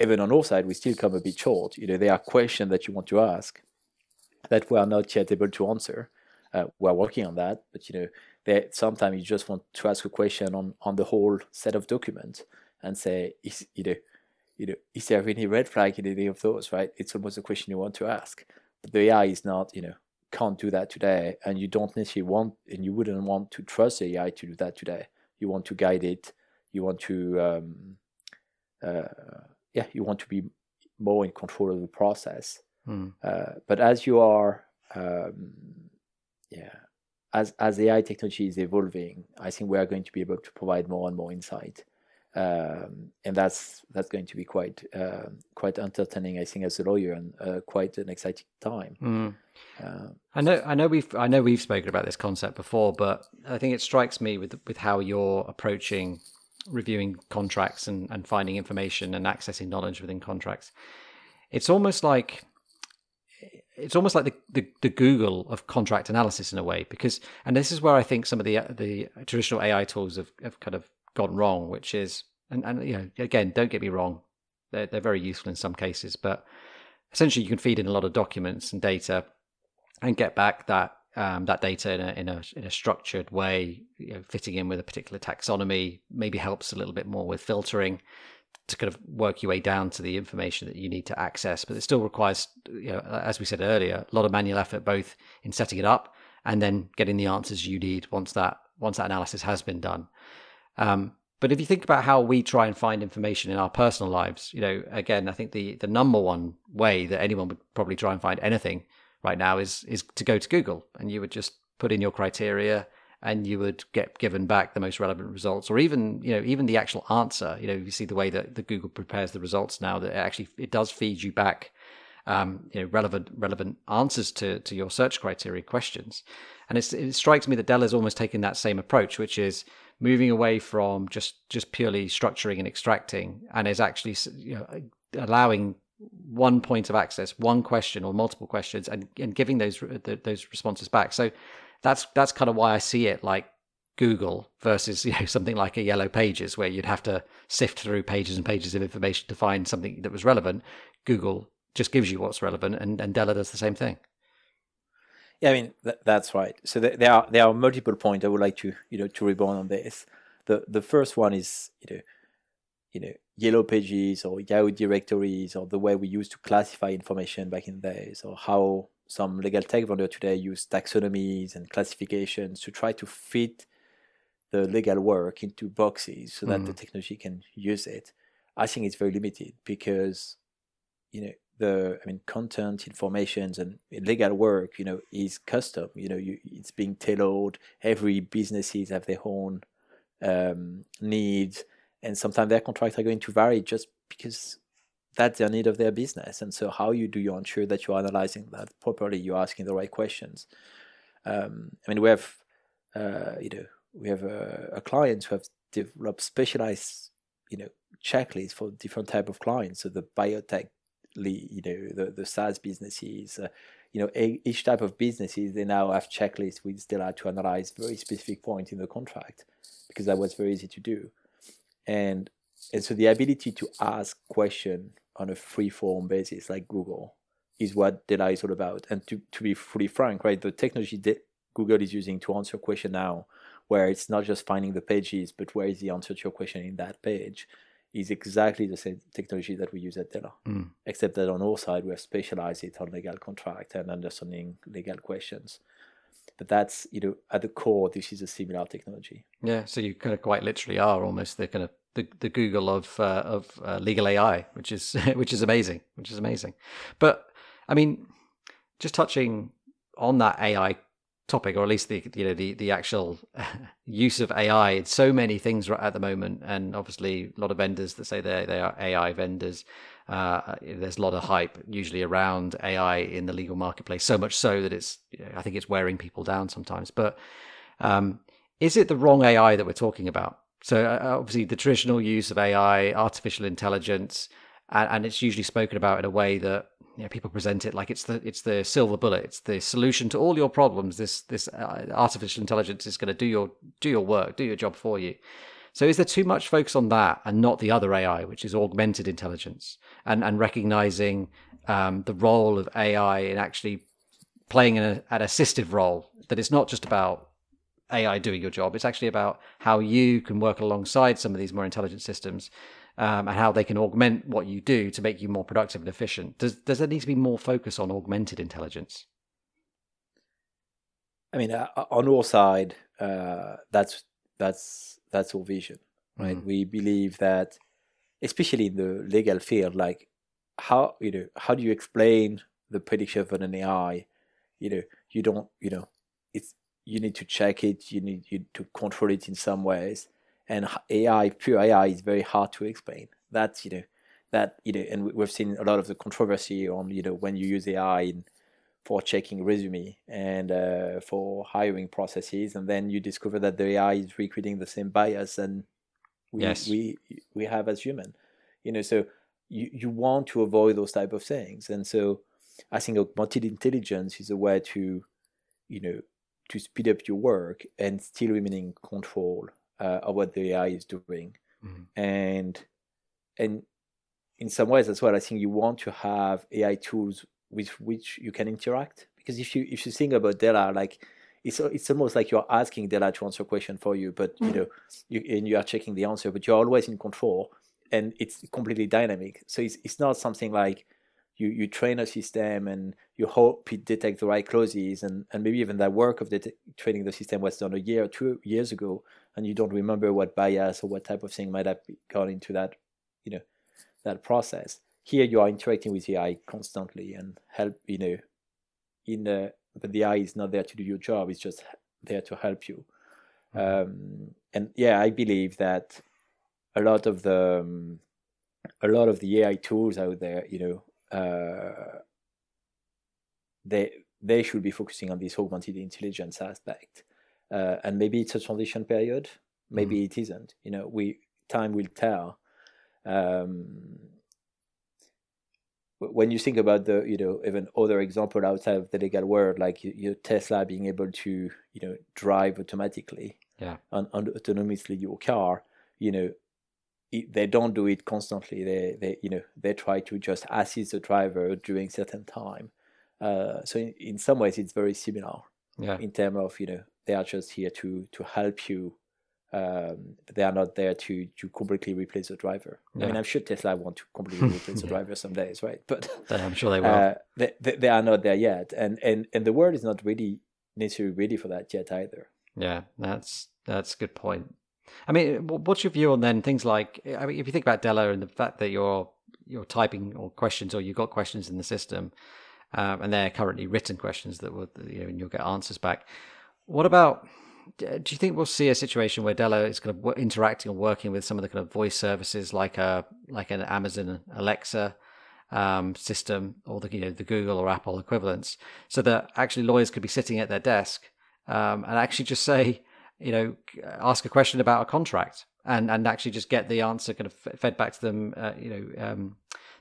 even on our side, we still come a bit short. You know, there are questions that you want to ask that we are not yet able to answer. Uh, we're working on that, but you know, there sometimes you just want to ask a question on on the whole set of documents and say, is, you know, you know, is there any red flag in any of those, right? It's almost a question you want to ask. But the AI is not, you know, can't do that today, and you don't necessarily want, and you wouldn't want to trust AI to do that today. You want to guide it. You want to, um, uh, yeah, you want to be more in control of the process. Mm. Uh, but as you are, um, yeah, as as AI technology is evolving, I think we are going to be able to provide more and more insight um, and that's that's going to be quite uh, quite entertaining, I think, as a lawyer, and uh, quite an exciting time. Mm. Uh, I know, I know we've I know we've spoken about this concept before, but I think it strikes me with with how you're approaching reviewing contracts and, and finding information and accessing knowledge within contracts. It's almost like it's almost like the, the, the, Google of contract analysis in a way, because and this is where I think some of the the traditional AI tools have, have kind of gone wrong, which is and and you know again, don't get me wrong, they're they're very useful in some cases, but essentially you can feed in a lot of documents and data and get back that um, that data in a in a in a structured way, you know, fitting in with a particular taxonomy. Maybe helps a little bit more with filtering to kind of work your way down to the information that you need to access. But it still requires, you know, as we said earlier, a lot of manual effort both in setting it up and then getting the answers you need once that once that analysis has been done. Um, but if you think about how we try and find information in our personal lives, you know, again, I think the the number one way that anyone would probably try and find anything right now is is to go to Google and you would just put in your criteria and you would get given back the most relevant results or even you know even the actual answer. You know you see the way that the google prepares the results now that it actually it does feed you back um, you know relevant relevant answers to to your search criteria questions. And it strikes me that Della has almost taken that same approach which is moving away from just just purely structuring and extracting, and is actually you know, allowing one point of access, one question or multiple questions, and, and giving those those responses back. So that's that's kind of why I see it like Google versus you know something like a Yellow Pages, where you'd have to sift through pages and pages of information to find something that was relevant. Google just gives you what's relevant, and, and Della does the same thing. Yeah, I mean th- that's right. So th- there are there are multiple points I would like to you know to rebound on this. The the first one is you know you know yellow pages or Yahoo directories or the way we used to classify information back in the days or how some legal tech vendor today use taxonomies and classifications to try to fit the legal work into boxes so that mm. the technology can use it. I think it's very limited because you know the I mean content, informations, and legal work, you know, is custom. You know, you, it's being tailored. Every businesses have their own um, needs, and sometimes their contracts are going to vary just because that's the need of their business. And so, how you do you ensure that you're analyzing that properly? You're asking the right questions. Um, I mean, we have, uh, you know, we have a, a client who have developed specialized, you know, checklists for different type of clients. So the biotech, you know, the the SaaS businesses, uh, you know, a, each type of businesses they now have checklists. We still have to analyze very specific points in the contract because that was very easy to do, and and so the ability to ask question on a free form basis like Google is what Della is all about. And to, to be fully frank, right, the technology that Google is using to answer question now, where it's not just finding the pages, but where is the answer to your question in that page, is exactly the same technology that we use at Della. Mm. Except that on our side, we have specialized it on legal contract and understanding legal questions. But that's, you know, at the core, this is a similar technology. Yeah, so you kind of quite literally are almost the kind of the, the Google of uh, of uh, legal AI, which is which is amazing, which is amazing. But I mean, just touching on that AI topic, or at least the you know the the actual use of AI. It's so many things right at the moment, and obviously a lot of vendors that say they they are AI vendors. Uh, there's a lot of hype usually around AI in the legal marketplace. So much so that it's I think it's wearing people down sometimes. But um, is it the wrong AI that we're talking about? So uh, obviously, the traditional use of AI, artificial intelligence, and, and, it's usually spoken about in a way that you know, people present it like it's the it's the silver bullet, it's the solution to all your problems. This this uh, artificial intelligence is going to do your do your work, do your job for you. So is there too much focus on that and not the other AI, which is augmented intelligence, and and recognizing um, the role of AI in actually playing an, an assistive role? That it's not just about AI doing your job. It's actually about how you can work alongside some of these more intelligent systems um, and how they can augment what you do to make you more productive and efficient. Does does there need to be more focus on augmented intelligence? I mean, uh, on our side, uh, that's that's that's our vision, right? Mm. We believe that, especially in the legal field, like how you know how do you explain the prediction of an AI? You know, you don't, you know, it's you need to check it, you need you to control it in some ways. And AI, pure AI, is very hard to explain. That's you know that you know, and we've seen a lot of the controversy on you know when you use AI in, for checking resume and uh, for hiring processes, and then you discover that the AI is recreating the same bias and we yes. we we have as human. You know, so you you want to avoid those type of things, and so I think augmented intelligence is a way to you know to speed up your work and still remaining control uh, of what the AI is doing. Mm-hmm. And and in some ways as well, I think you want to have AI tools with which you can interact. Because if you if you think about Della, like it's it's almost like you're asking Della to answer a question for you, but you mm-hmm. know, you and you are checking the answer, but you're always in control, and it's completely dynamic. So it's it's not something like you you train a system and you hope it detects the right clauses and, and maybe even that work of det- training the system was done a year or two years ago and you don't remember what bias or what type of thing might have gone into that you know that process here you are interacting with the AI constantly and help you know in the but the AI is not there to do your job it's just there to help you mm-hmm. um, and yeah I believe that a lot of the um, a lot of the AI tools out there you know uh, they they should be focusing on this augmented intelligence aspect. Uh, and maybe it's a transition period, maybe mm. it isn't. You know, we time will tell. Um, when you think about the, you know, even other example outside of the legal world, like your Tesla being able to, you know, drive automatically, yeah, and, and autonomously your car, you know, they don't do it constantly. They, they, you know, they try to just assist the driver during certain time. Uh, so in, in, some ways, it's very similar. Yeah. In terms of you know, they are just here to to help you. Um, they are not there to to completely replace the driver. Yeah. I mean, I'm sure Tesla want to completely replace the driver some days, right? But I'm sure they will. Uh, they, they, they are not there yet, and and and the world is not really necessarily ready for that yet either. Yeah, that's that's a good point. I mean, what's your view on then things like? I mean, if you think about Della and the fact that you're you're typing or questions or you've got questions in the system, um, and they're currently written questions that will you know and you'll get answers back. What about? Do you think we'll see a situation where Della is kind of interacting and working with some of the kind of voice services like a like an Amazon Alexa, um, system or the you know the Google or Apple equivalents, so that actually lawyers could be sitting at their desk um, and actually just say, you know, ask a question about a contract and and actually just get the answer kind of fed back to them, uh, you know, um,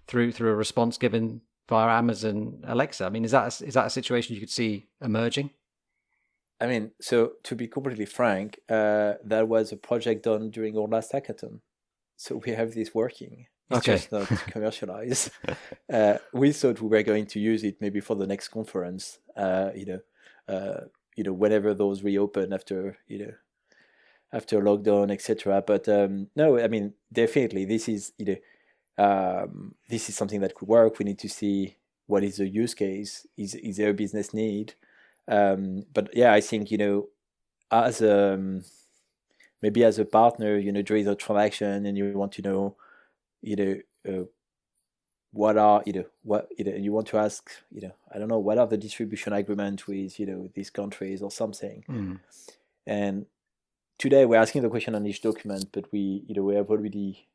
through through a response given via Amazon Alexa. I mean, is that a, is that a situation you could see emerging? I mean, so to be completely frank, uh, that was a project done during our last hackathon. So we have this working. It's okay. just not commercialized. uh, we thought we were going to use it maybe for the next conference. Uh, you know, uh, you know, whenever those reopen after you know after lockdown, etc. But um, no, I mean, definitely, this is you know, um, this is something that could work. We need to see what is the use case. Is is there a business need? Um, but yeah, I think you know, as a um, maybe as a partner, you know, during the transaction, and you want to know, you know, uh, what are you know what you know, and you want to ask, you know, I don't know, what are the distribution agreement with you know these countries or something, mm. and today we're asking the question on each document, but we you know we have already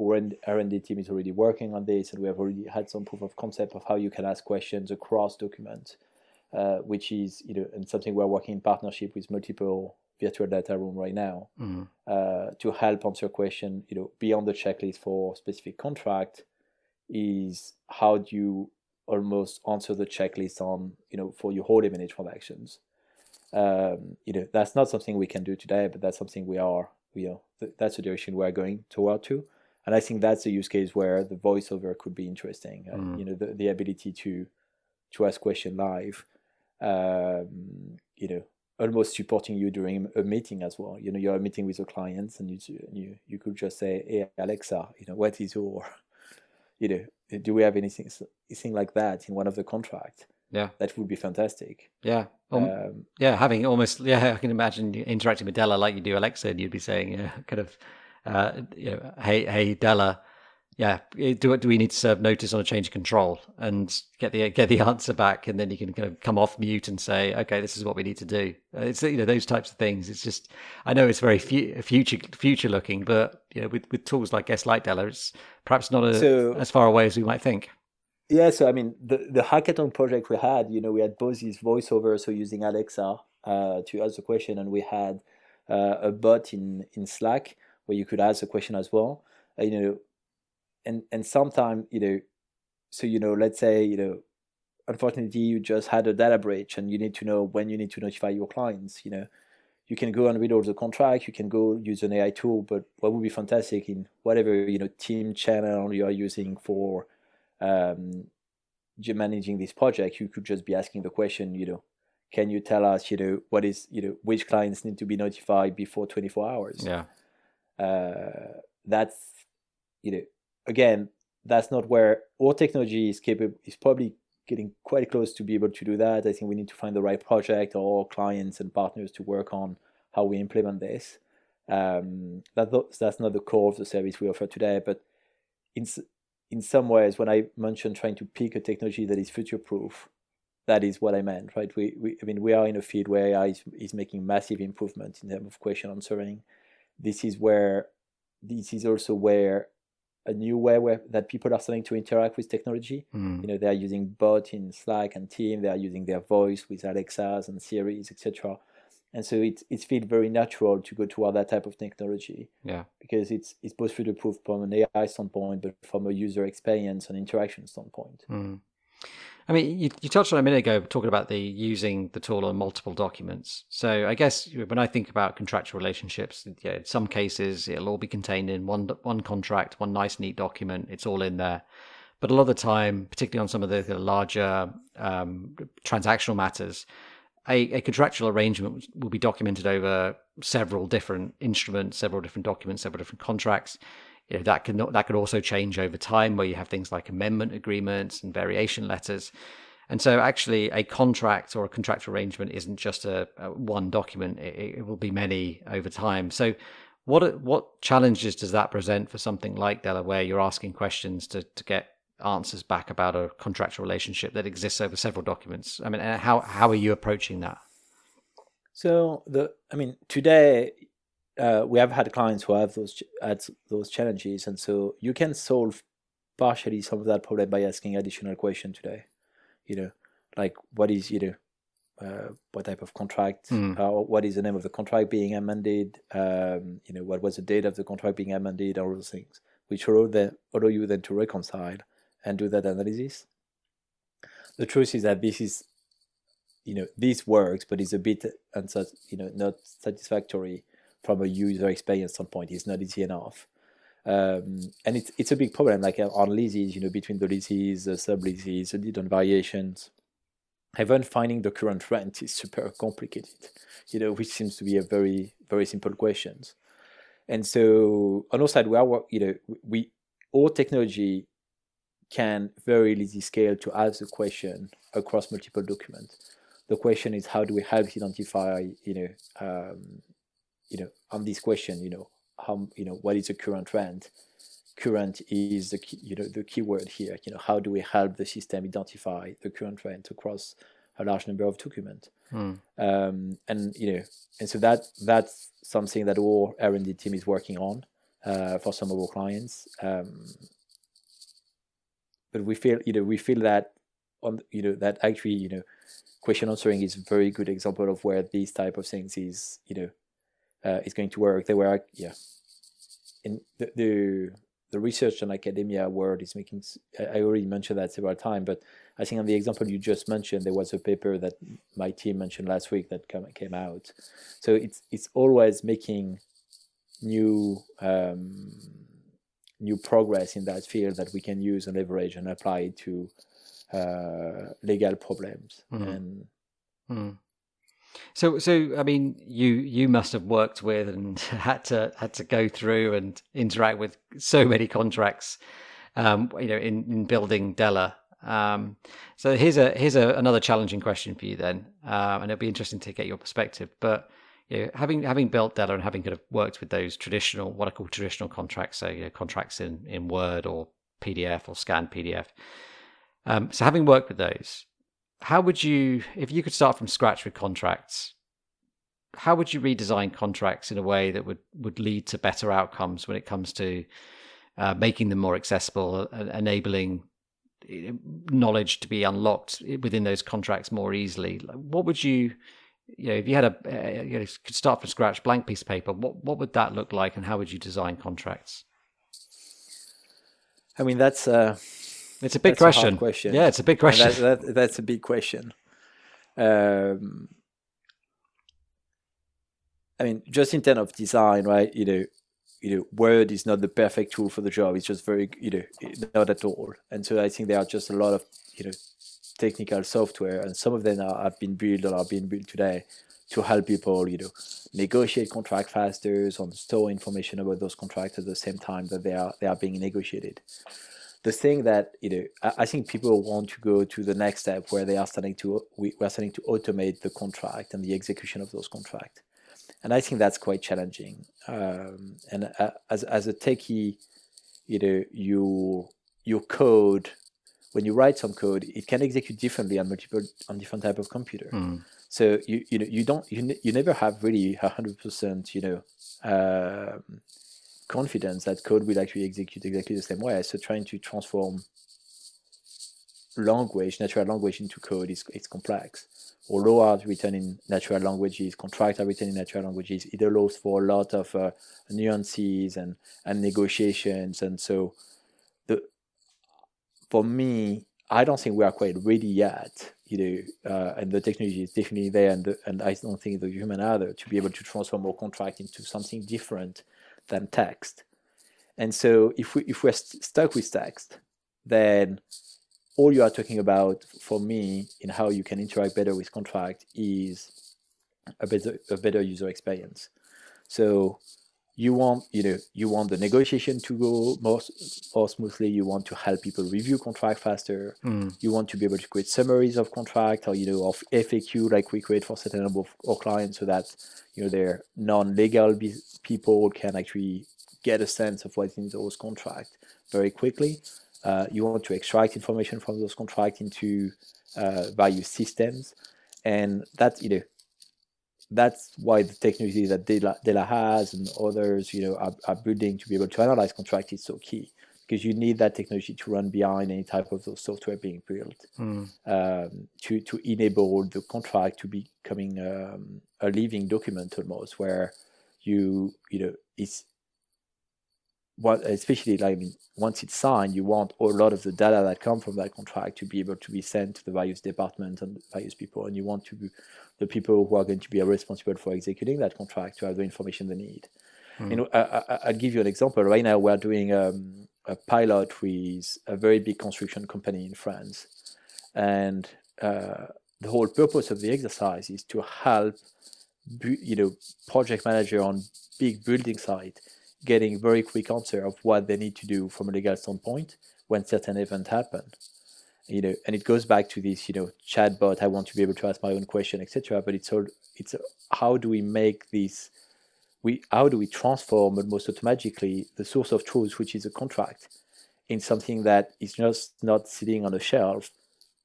our R&D team is already working on this, and we have already had some proof of concept of how you can ask questions across documents which is you know and something we're working in partnership with multiple virtual data room right now mm-hmm. uh, to help answer question you know beyond the checklist for specific contract is how do you almost answer the checklist on you know for your whole M&A transactions um, you know that's not something we can do today but that's something we are we are that's the direction we're going toward to and I think that's a use case where the voiceover could be interesting uh, mm. you know the, the ability to to ask question live um, you know, almost supporting you during a meeting as well. You know, you're meeting with your clients, and you you you could just say, "Hey Alexa, you know, what is your, you know, do we have anything anything like that in one of the contracts?" Yeah, that would be fantastic. Yeah, um, um, yeah, having almost yeah, I can imagine interacting with Della like you do Alexa, and you'd be saying, yeah, kind of, uh, you know, hey, hey, Della, yeah, do do we need to serve notice on a change of control and get the get the answer back, and then you can kind of come off mute and say, okay, this is what we need to do. Uh, it's you know those types of things. It's just I know it's very fu- future future looking, but you know with with tools like S Light Della, it's perhaps not a, so, as far away as we might think. Yeah, so I mean the the hackathon project we had, you know, we had both these voiceover, so using Alexa uh, to ask the question, and we had uh, a bot in in Slack where you could ask a question as well. Uh, you know and and sometimes you know so you know let's say you know unfortunately you just had a data breach and you need to know when you need to notify your clients you know. You can go and read all the contract you can go use an ai tool but what would be fantastic in whatever you know team channel you are using for um, managing this project you could just be asking the question you know can you tell us you know what is you know which clients need to be notified before 24 hours? Yeah. Uh, that's you know again, that's not where our technology is capable. Is probably getting quite close to be able to do that. I think we need to find the right project or clients and partners to work on how we implement this. Um, that, that's not the core of the service we offer today, but in in some ways, when I mentioned trying to pick a technology that is future proof, that is what I meant, right? We, we I mean, we are in a field where AI is, is making massive improvement in terms of question answering. This is where this is also where a new way where that people are starting to interact with technology. Mm. You know, they are using bot in Slack and Team. They are using their voice with Alexas and Siris, etc. And so it it feels very natural to go toward that type of technology. Yeah, because it's it's both future proof from an AI standpoint, but from a user experience and interaction standpoint. Mm. I mean, you, you touched on a minute ago talking about the using the tool on multiple documents. So I guess when I think about contractual relationships, yeah, in some cases it'll all be contained in one one contract, one nice neat document. It's all in there. But a lot of the time, particularly on some of the, the larger um, transactional matters, a, a, contractual arrangement will be documented over several different instruments, several different documents, several different contracts you know, that can that could also change over time, where you have things like amendment agreements and variation letters. And so, actually, a contract or a contractual arrangement isn't just a, a one document; it, it, will be many over time. So, what what challenges does that present for something like Delaware? you're asking questions to to get answers back about a contractual relationship that exists over several documents? I mean, uh, how how are you approaching that? So the, I mean, today uh, we have had clients who have those had those challenges, and so you can solve partially some of that problem by asking additional questions today. You know, like what is you know uh, what type of contract, Mm. uh, what is the name of the contract being amended, um, you know, what was the date of the contract being amended, all those things, which allow, them, allow you then to reconcile and do that analysis. The truth is that this is, you know, this works, but it's a bit, unsat- you know, not satisfactory from a user experience standpoint. It's not easy enough. Um, and it's it's a big problem, like uh, on leases, you know, between the leases, the sub leases, the different variations even finding the current rent is super complicated, you know, which seems to be a very, very simple question. And so on our side, we are, you know, we, all technology can very easily scale to ask the question across multiple documents. The question is, how do we help identify, you know, um, you know, on this question, you know, how, you know, what is the current trend? Current is the key, you know, the keyword here. You know, how do we help the system identify the current trend across a large number of documents? Hmm. um, and you know, and so that that's something that our R and D team is working on uh, for some of our clients. Um, but we feel, you know, we feel that on, you know, that actually, you know, question answering is a very good example of where these type of things is, you know, uh, is going to work. They were, yeah, in the the, the research and academia world is making. I already mentioned that several times, but I think on the example you just mentioned, there was a paper that my team mentioned last week that come, came out. So it's it's always making new um, new progress in that field that we can use and leverage and apply to uh, legal problems. Mhm. And Hmm. So, so I mean, you you must have worked with and had to had to go through and interact with so many contracts, um, you know, in, in building Della. Um, so here's a here's a, another challenging question for you then, um, and it'll be interesting to get your perspective. But you know, having having built Della and having kind of worked with those traditional, what I call traditional contracts, so you know, contracts in in Word or PDF or scanned PDF. Um, so having worked with those, how would you if you could start from scratch with contracts how would you redesign contracts in a way that would would lead to better outcomes when it comes to uh, making them more accessible uh, enabling eh, knowledge to be unlocked within those contracts more easily? What would you you know if you had a uh, you know could start from scratch blank piece of paper what what would that look like and how would you design contracts? I mean that's uh, it's a big That's a question. question. yeah it's a big question that, that, that's a big question. Um, I mean, just in terms of design, right? You know, you know, Word is not the perfect tool for the job. It's just very, you know, not at all. And so I think there are just a lot of, you know, technical software, and some of them are, have been built or are being built today to help people, you know, negotiate contract faster, and store information about those contracts at the same time that they are they are being negotiated. The thing that you know, I, I think people want to go to the next step where they are starting to we, we are starting to automate the contract and the execution of those contracts and I think that's quite challenging. Um, and uh, as as a techie, you know, you your code when you write some code, it can execute differently on multiple on different type of computer. Hmm. So you you know you don't you, you never have really hundred percent you know um, confidence that code will actually execute exactly the same way. So trying to transform language, natural language into code is it's complex. Or law are written in natural languages, contracts are written in natural languages. It allows for a lot of uh, nuances and, and negotiations. And so, the for me, I don't think we are quite ready yet. You know, uh, and the technology is definitely there, and the, and I don't think the human either to be able to transform our contract into something different than text. And so, if we if we're st- stuck with text, then all you are talking about for me in how you can interact better with contract is a better a better user experience. So you want you know you want the negotiation to go more, more smoothly. You want to help people review contract faster. Hmm. You want to be able to create summaries of contract or you know of FAQ like we create for certain number of our clients so that you know their non-legal be- people can actually get a sense of what's in those contracts very quickly. Uh, you want to extract information from those contracts into uh, various systems, and that you know that's why the technology that Della, Della has and others you know are, are building to be able to analyze contract is so key because you need that technology to run behind any type of those software being built Mm. um, to to enable the contract to becoming um, a living document almost, where you you know it's what especially like once it's signed, you want a lot of the data that come from that contract to be able to be sent to the various departments and various people, and you want to be, the people who are going to be responsible for executing that contract to have the information they need. You know, I, I, I'll give you an example. Right now, we're doing um, a pilot with a very big construction company in France, and uh, the whole purpose of the exercise is to help, you know, project manager on big building site getting very quick answer of what they need to do from a legal standpoint when certain event happen. You know, and it goes back to this, you know, chatbot. I want to be able to ask my own question, etc. But it's all, it's how do we make this we how do we transform almost automatically the source of truth, which is a contract, in something that is just not sitting on a shelf,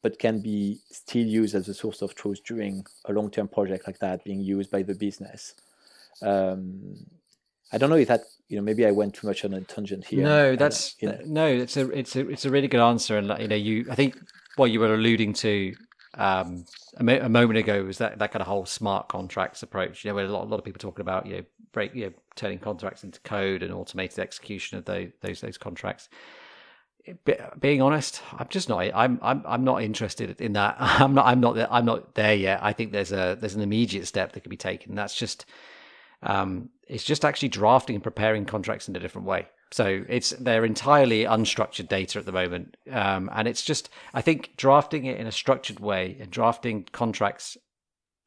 but can be still used as a source of truth during a long-term project like that, being used by the business. Um, I don't know if that you know maybe I went too much on a tangent here. No, that's you know, no. It's a it's a it's a really good answer, and like, you know, you I think what you were alluding to um, a, mo- a moment ago was that that kind of whole smart contracts approach. You know, where a lot a lot of people talking about you know break you know turning contracts into code and automated execution of those those those contracts. Be- being honest, I'm just not. I'm I'm I'm not interested in that. I'm not. I'm not. I'm not there yet. I think there's a there's an immediate step that could be taken. That's just um, it's just actually drafting and preparing contracts in a different way. So it's they're entirely unstructured data at the moment, um, and it's just I think drafting it in a structured way and drafting contracts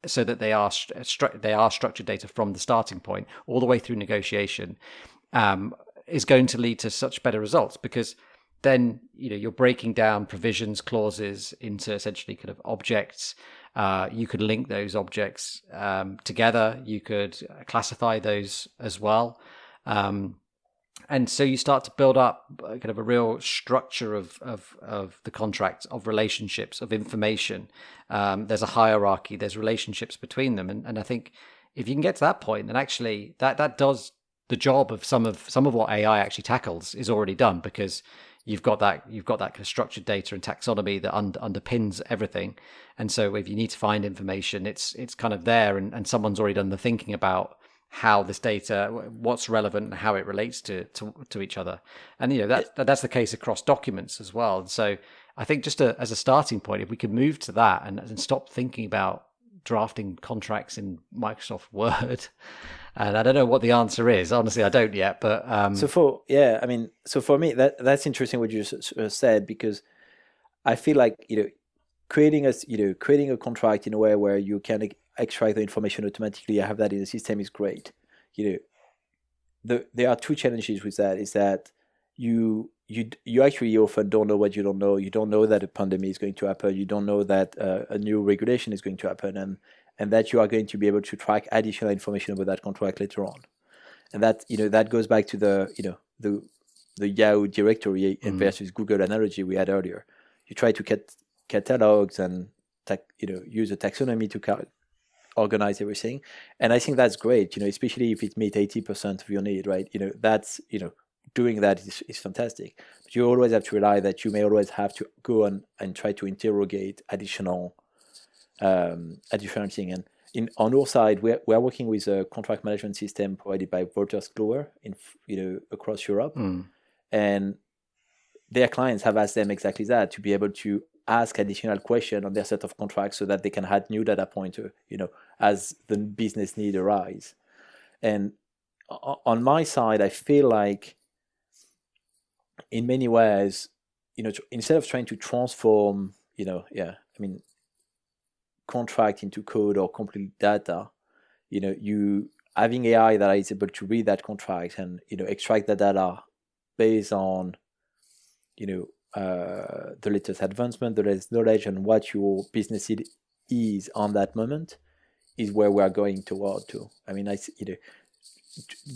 so that they are stru- they are structured data from the starting point all the way through negotiation um, is going to lead to such better results because then you know you're breaking down provisions clauses into essentially kind of objects uh, you could link those objects um, together. You could classify those as well. Um, and so you start to build up uh, kind of a real structure of of, of the contract of relationships of information. Um, there's a hierarchy there's relationships between them. And, and i think if you can get to that point then actually that that does the job of some of some of what ai actually tackles is already done because you've got that you've got that kind of structured data and taxonomy that un- underpins everything. And so if you need to find information it's it's kind of there and, and someone's already done the thinking about how this data what's relevant and how it relates to to, to each other. And you know that, that that's the case across documents as well. And so i think just as a starting point if we could move to that and, and stop thinking about drafting contracts in microsoft word and i don't know what the answer is honestly i don't yet but um So for yeah, I mean, so for me that that's interesting what you s- uh, said because I feel like you know creating a you know creating a contract in a way where you can extract the information automatically. I have that in the system is great. You know, the there are two challenges with that. Is that you you you actually often don't know what you don't know. You don't know that a pandemic is going to happen. You don't know that uh, a new regulation is going to happen, and and that you are going to be able to track additional information about that contract later on and that you know that goes back to the you know the the Yahoo directory Mhm. versus Google analogy we had earlier. You try to get catalogs and ta- you know use a taxonomy to ca- organize everything, and I think that's great. You know, especially if it meets eighty percent of your need, right? You know, that's you know doing that is, is fantastic. But you always have to rely that you may always have to go on and try to interrogate additional um, different thing. And in on our side, we're, we're working with a contract management system provided by Wolters Kluwer in you know across Europe, mm, and their clients have asked them exactly that to be able to ask additional question on their set of contracts so that they can add new data point, you know, as the business need arise. And on my side, I feel like in many ways, you know, instead of trying to transform, you know, yeah, I mean, contract into code or complete data, you know, you having AI that is able to read that contract and you know extract the data based on, you know, uh, the latest advancement, the latest knowledge, and what your business is on that moment, is where we are going toward to. I mean, I you know,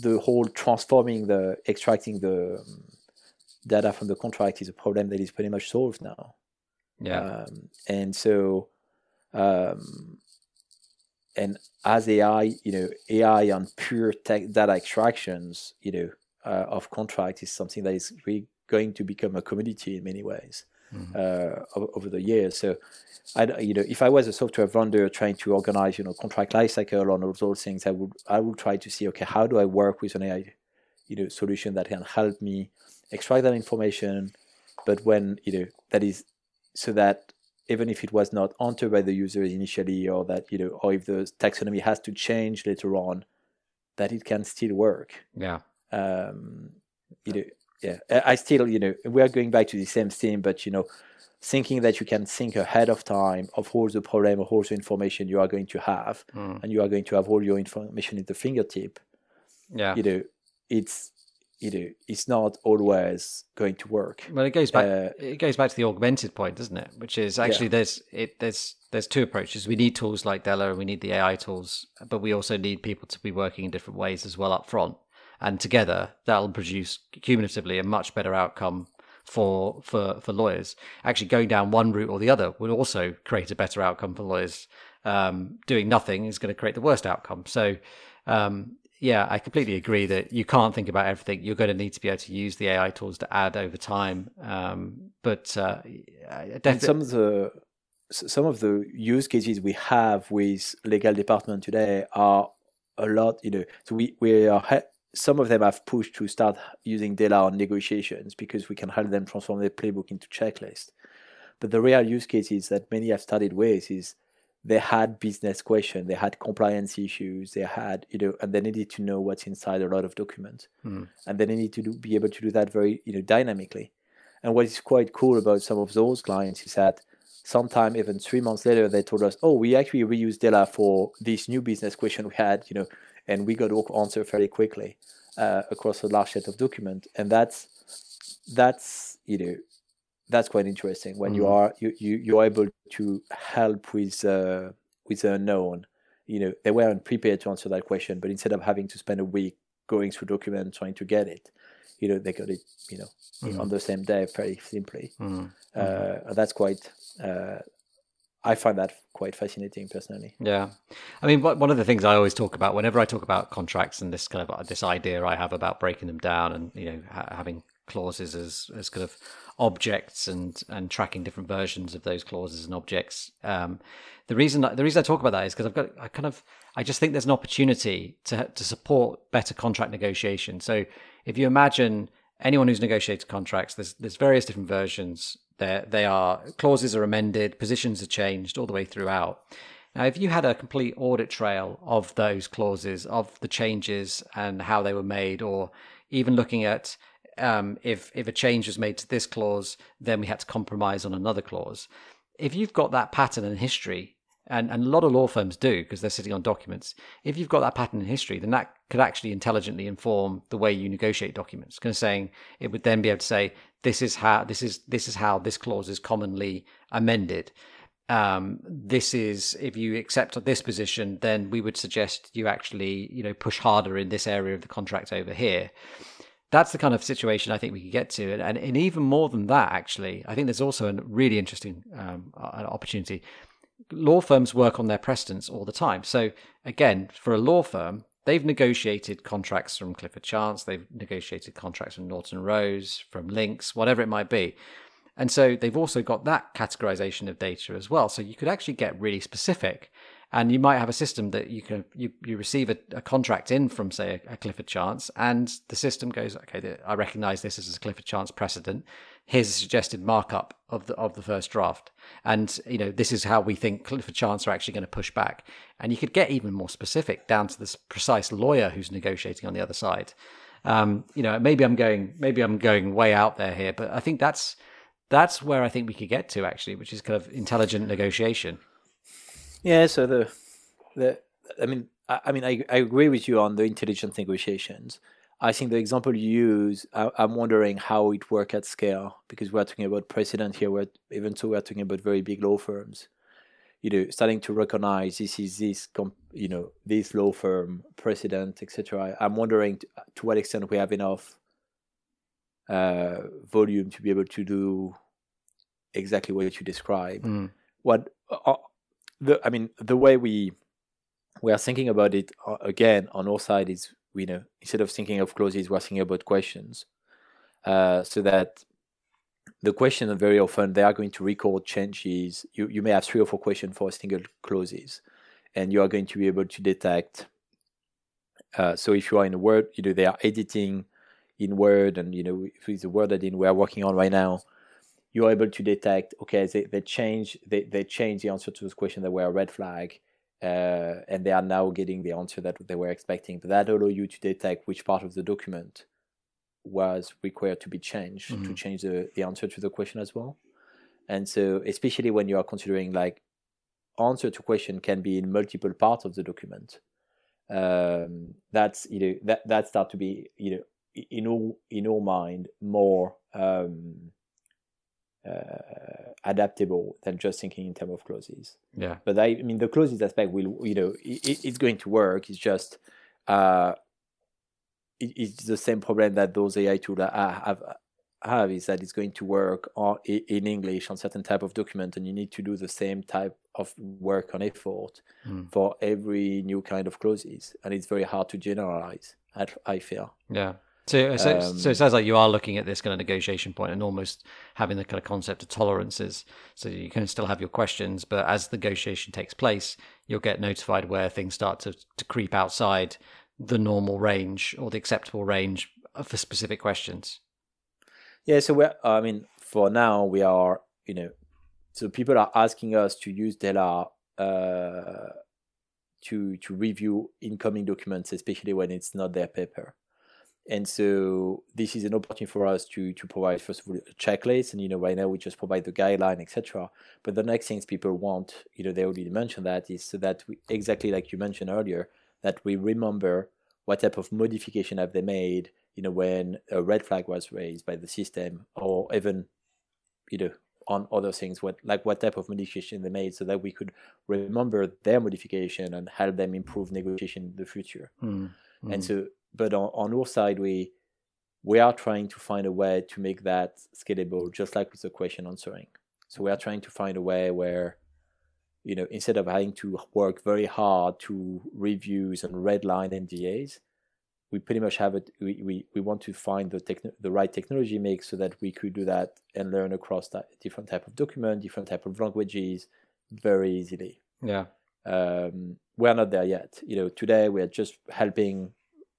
the whole transforming the extracting the data from the contract is a problem that is pretty much solved now yeah um, and so um, and as AI, you know, AI on pure tech data extractions, you know, uh, of contract is something that is really going to become a commodity in many ways mm-hmm. uh, over the years. So, I, you know, if I was a software vendor trying to organize, you know, contract lifecycle on all those things, I would I would try to see, okay, how do I work with an AI, you know, solution that can help me extract that information, but when you know that is so that even if it was not entered by the user initially, or that you know, or if the taxonomy has to change later on, that it can still work. Yeah. Um, you know, yeah. I still, you know, we are going back to the same theme, but you know, thinking that you can think ahead of time of all the problem or all the information you are going to have, mm. and you are going to have all your information at the fingertip. Yeah. You know, it's you know it's not always going to work. Well, it goes back. Uh, it goes back to the augmented point, doesn't it? Which is actually yeah. there's it there's there's two approaches. We need tools like Della, and we need the AI tools, but we also need people to be working in different ways as well up front. And together, that'll produce cumulatively a much better outcome for for for lawyers. Actually, going down one route or the other would also create a better outcome for lawyers. Um, doing nothing is going to create the worst outcome. So. Um, yeah, I completely agree that you can't think about everything. You're going to need to be able to use the AI tools to add over time. Um, but uh, definitely... some of the some of the use cases we have with legal department today are a lot. You know, so we we are some of them have pushed to start using Della on negotiations because we can help them transform their playbook into checklist. But the real use cases that many have started with is they had business questions, they had compliance issues, they had, you know, and they needed to know what's inside a lot of documents. Mm. And they need to do, be able to do that very, you know, dynamically. And what is quite cool about some of those clients is that sometime even three months later, they told us, oh, we actually reused Della for this new business question we had, you know, and we got to answer fairly quickly uh, across a large set of documents. And that's, that's, you know, that's quite interesting when mm. you are you, you you're able to help with uh, with the unknown you know they weren't prepared to answer that question but instead of having to spend a week going through documents trying to get it you know they got it you know mm. on the same day very simply mm. uh, that's quite uh, I find that quite fascinating personally. Yeah, I mean, one of the things I always talk about whenever I talk about contracts and this kind of this idea I have about breaking them down and you know having clauses as as kind of objects and and tracking different versions of those clauses and objects. Um, the reason the reason I talk about that is because I've got I kind of I just think there's an opportunity to to support better contract negotiation. So if you imagine anyone who's negotiated contracts, there's there's various different versions. There they are clauses are amended, positions are changed all the way throughout. Now, if you had a complete audit trail of those clauses, of the changes and how they were made, or even looking at um, if if a change was made to this clause, then we had to compromise on another clause. If you've got that pattern in history, and, and a lot of law firms do because they're sitting on documents. If you've got that pattern in history, then that could actually intelligently inform the way you negotiate documents. Kind of saying it would then be able to say this is how this is this is how this clause is commonly amended. Um, this is if you accept this position, then we would suggest you actually you know push harder in this area of the contract over here that's the kind of situation I think we could get to. And, and, and, even more than that, actually, I think there's also a really interesting um, opportunity. Law firms work on their precedents all the time. So, again, for a law firm, they've negotiated contracts from Clifford Chance, they've negotiated contracts from Norton Rose, from Links, whatever it might be. And so they've also got that categorization of data as well. So you could actually get really specific and you might have a system that you can you, you receive a, a contract in from say a, a, clifford chance and the system goes okay i recognize this as a clifford chance precedent. Here's a suggested markup of the of the first draft. And you know this is how we think clifford chance are actually going to push back. And you could get even more specific down to this precise lawyer who's negotiating on the other side. Um, you know maybe i'm going maybe i'm going way out there here but i think that's that's where i think we could get to actually which is kind of intelligent negotiation yeah, so the the I mean I, I mean I, I agree with you on the intelligent negotiations. I think the example you use, I, am wondering how it work at scale because we're talking about precedent here. We're, even so, we're talking about very big law firms. You know, starting to recognize this is this, you know, this law firm precedent, etc. I'm wondering to, to, what extent we have enough uh, volume to be able to do exactly what you describe. Mm. What uh, the I mean the way we we are thinking about it uh, again on our side is you know instead of thinking of clauses we're thinking about questions uh, so that the question very often they are going to record changes. You you may have three or four questions for a single clauses, and you are going to be able to detect. Uh, so if you are in a Word, you know they are editing in Word, and you know if it's a Word that we are working on right now, you are able to detect. Okay, they they change they they change the answer to this question that were a red flag. Uh, and they are now getting the answer that they were expecting. But that allow you to detect which part of the document was required to be changed mm-hmm. to change the, the answer to the question as well. And so, especially when you are considering like answer to question can be in multiple parts of the document, um, that's you know that that start to be you know in all in all mind more um, uh, adaptable than just thinking in terms of clauses. Yeah. But I, I mean, the clauses aspect will you know it, it's going to work. It's just uh, it's the same problem that those AI tools have have is that it's going to work on, in English on certain type of document, and you need to do the same type of work on effort mm. for every new kind of clauses, and it's very hard to generalize. I, I feel. Yeah. So, so, um, so it sounds like you are looking at this kind of negotiation point and almost having the kind of concept of tolerances. So you can still have your questions, but as the negotiation takes place, you'll get notified where things start to, to creep outside the normal range or the acceptable range for specific questions? Yeah, so we're, I mean, for now, we are, you know, so people are asking us to use Della uh, to to review incoming documents, especially when it's not their paper. And so this is an opportunity for us to to provide first of all a checklist, and you know right now we just provide the guideline, etc. But the next things people want, you know, they already mentioned that is so that we exactly like you mentioned earlier, that we remember what type of modification have they made, you know, when a red flag was raised by the system, or even, you know, on other things, what like what type of modification they made, so that we could remember their modification and help them improve negotiation in the future. Mm. Mm. And so, but on, on our side, we we are trying to find a way to make that scalable, just like with the question answering. So we are trying to find a way where you know, instead of having to work very hard to reviews and redline NDAs, we pretty much have it. We, we, we want to find the techn- the right technology mix so that we could do that and learn across that different type of document, different type of languages, very easily. Yeah. Um, we're not there yet. You know, today we are just helping,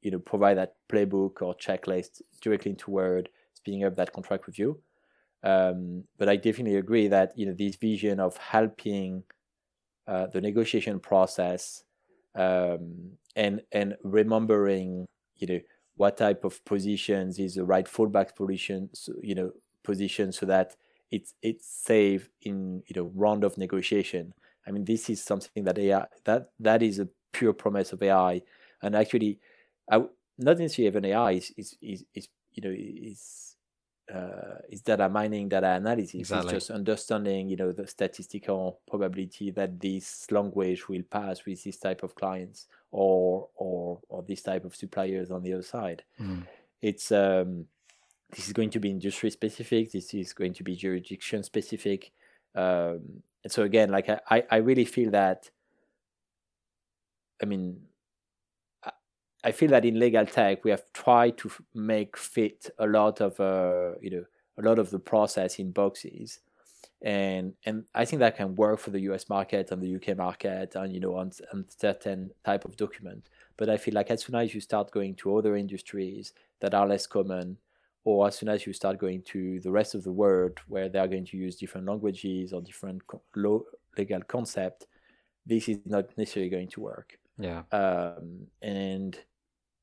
you know, provide that playbook or checklist directly into Word, speeding up that contract review. Um, but I definitely agree that you know this vision of helping uh, the negotiation process um, and and remembering you know what type of positions is the right fallback position so, you know position so that it's it's safe in you know round of negotiation i mean this is something that ai that that is a pure promise of ai and actually I, not necessarily even ai is is, is, is you know is uh, is data mining, data analysis. Exactly. It's just understanding, you know, the statistical probability that this language will pass with this type of clients or or or this type of suppliers on the other side. Mm. It's um, this is going to be industry specific. This is going to be jurisdiction specific. Um, and so again, like I, I really feel that. I mean, I feel that in legal tech we have tried to make fit a lot of uh, you know a lot of the process in boxes, and and I think that can work for the U.S. market and the UK market and you know on, on certain type of document. But I feel like as soon as you start going to other industries that are less common, or as soon as you start going to the rest of the world where they are going to use different languages or different co- legal concept, this is not necessarily going to work. Yeah. Um, and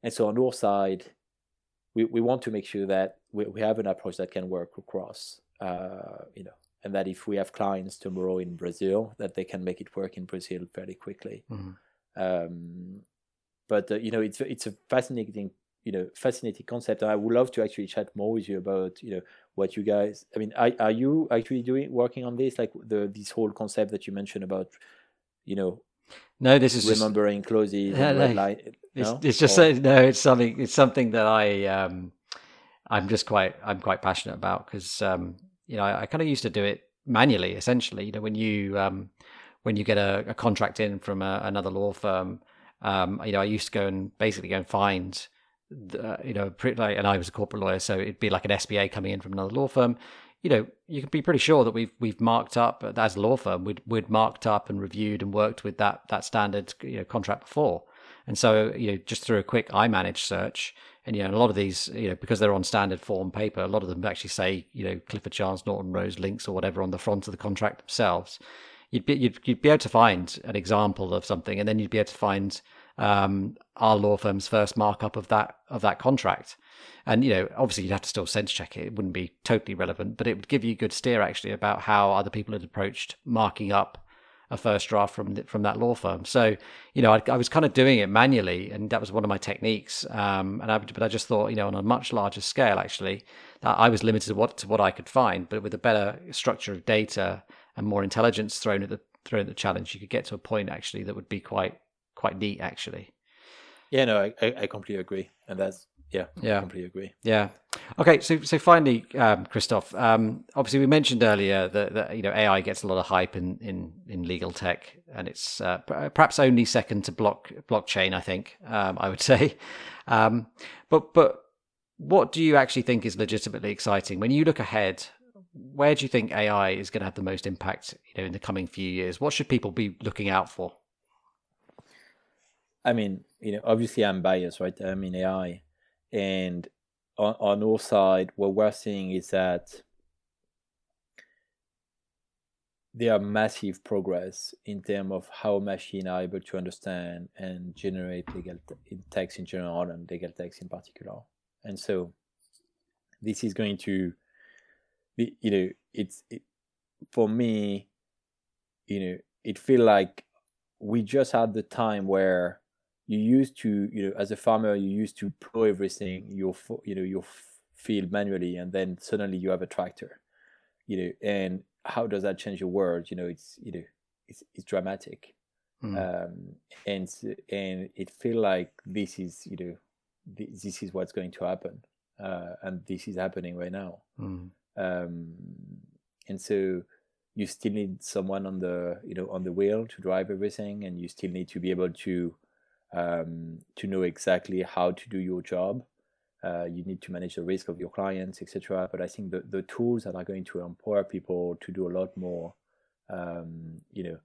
and so on our side, we, we want to make sure that we, we have an approach that can work across, uh, you know, and that if we have clients tomorrow in Brazil, that they can make it work in Brazil fairly quickly. Mm-hmm. Um, but uh, you know, it's it's a fascinating you know fascinating concept, and I would love to actually chat more with you about you know what you guys. I mean, are, are you actually doing working on this, like the this whole concept that you mentioned about you know no, this is remembering just, closes. No, light, it's, it's, just or, no. It's something. It's something that I um, I'm just quite I'm quite passionate about because um, you know I, I kind of used to do it manually. Essentially, you know when you um, when you get a, a contract in from a, another law firm, um, you know I used to go and basically go and find uh, you know, pretty, like, and I was a corporate lawyer, so it'd be like an SPA coming in from another law firm. You know, you can be pretty sure that we've we've marked up uh, as a law firm, we'd we'd marked up and reviewed and worked with that that standard you know, contract before. And so, you know, just through a quick iManage search, and you know, a lot of these, you know, because they're on standard form paper, a lot of them actually say, you know, Clifford Chance, Norton Rose links or whatever on the front of the contract themselves. You'd be you'd, you'd be able to find an example of something, and then you'd be able to find um, our law firm's first markup of that of that contract. And you know, obviously, you'd have to still sense check it. It wouldn't be totally relevant, but it would give you a good steer actually about how other people had approached marking up a first draft from from that law firm. So, you know, I, I was kind of doing it manually, and that was one of my techniques. Um, and I, but I just thought, you know, on a much larger scale, actually, that I was limited to what to what I could find. But with a better structure of data and more intelligence thrown at the thrown at the challenge, you could get to a point actually that would be quite quite neat, actually. Yeah, no, I, I completely agree, and that's yeah, yeah, I completely agree. Yeah. Okay, so so finally, um, Christoph. Um, obviously, we mentioned earlier that, that, you know AI gets a lot of hype in in, in legal tech, and it's uh, perhaps only second to block blockchain. I think um, I would say, um, but but what do you actually think is legitimately exciting when you look ahead? Where do you think AI is going to have the most impact? You know, in the coming few years, what should people be looking out for? I mean, you know, obviously I'm biased, right? I'm in AI and on, on our side, what we're seeing is that there are massive progress in terms of how machines are able to understand and generate legal text in general and legal text in particular. And so this is going to be, you know, it's it, for me, you know, it feel like we just had the time where you used to you know as a farmer you used to plow everything your you know your field manually and then suddenly you have a tractor you know and how does that change your world you know it's you know it's, it's dramatic mm. um, and and it feel like this is you know this is what's going to happen uh, and this is happening right now mm. um, and so you still need someone on the you know on the wheel to drive everything and you still need to be able to um, to know exactly how to do your job. Uh, you need to manage the risk of your clients, etc. But I think the, the tools that are going to empower people to do a lot more, um, you know,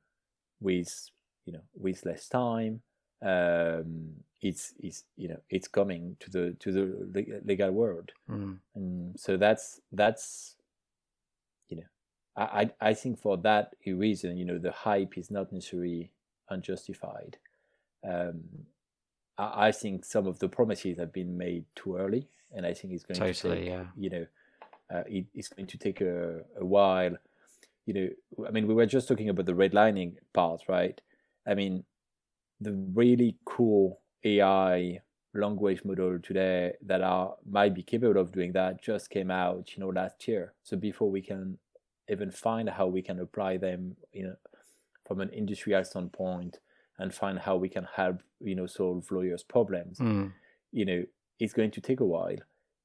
with you know with less time, um, it's it's you know it's coming to the to the legal world, mm. and so that's that's you know I I think for that reason you know the hype is not necessarily unjustified um, I, I, think some of the promises have been made too early, and I think it's going totally, to take, yeah. you know, uh, it, it's going to take a, a while. You know, I mean, we were just talking about the redlining part, right? I mean, the really cool AI language model today that are might be capable of doing that just came out, you know, last year. So before we can even find how we can apply them, you know, from an industrial standpoint, and find how we can help you know solve lawyers problems mm. you know it's going to take a while.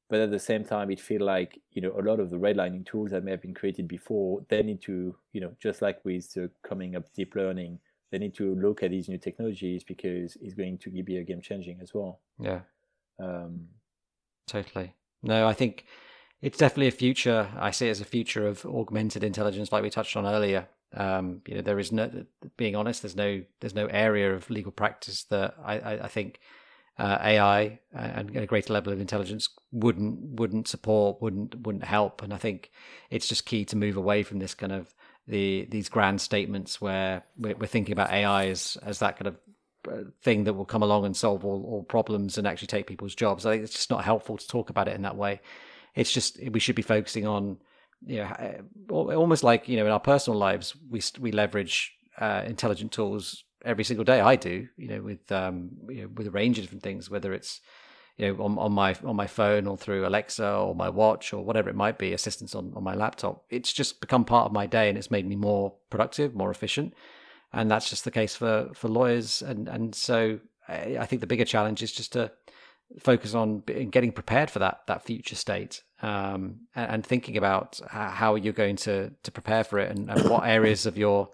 But at the same time it feels like you know a lot of the redlining tools that may have been created before they need to you know just like with the coming up deep learning they need to look at these new technologies because it's going to be a game changing as well. Yeah. Um, totally. No i think it's definitely a future i see it as a future of augmented intelligence like we touched on earlier um, you know, there is no, being honest, there's no, there's no area of legal practice that I, I, I think uh, AI and a greater level of intelligence wouldn't, wouldn't support, wouldn't, wouldn't help. And I think it's just key to move away from this kind of the these grand statements where we're, we're thinking about AI as as that kind of uh, thing that will come along and solve all, all problems and actually take people's jobs. I think it's just not helpful to talk about it in that way. It's just we should be focusing on you know, uh, almost like you know, in our personal lives, we we leverage uh, intelligent tools every single day. I do, you know, with um, you know, with a range of different things, whether it's you know on, on my on my phone or through Alexa or my watch or whatever it might be, assistance on, on my laptop. It's just become part of my day, and it's made me more productive, more efficient, and that's just the case for for lawyers. And and so I, I think the bigger challenge is just to focus on getting prepared for that that future state um, and, and, thinking about how you're going to to prepare for it and, and, what areas of your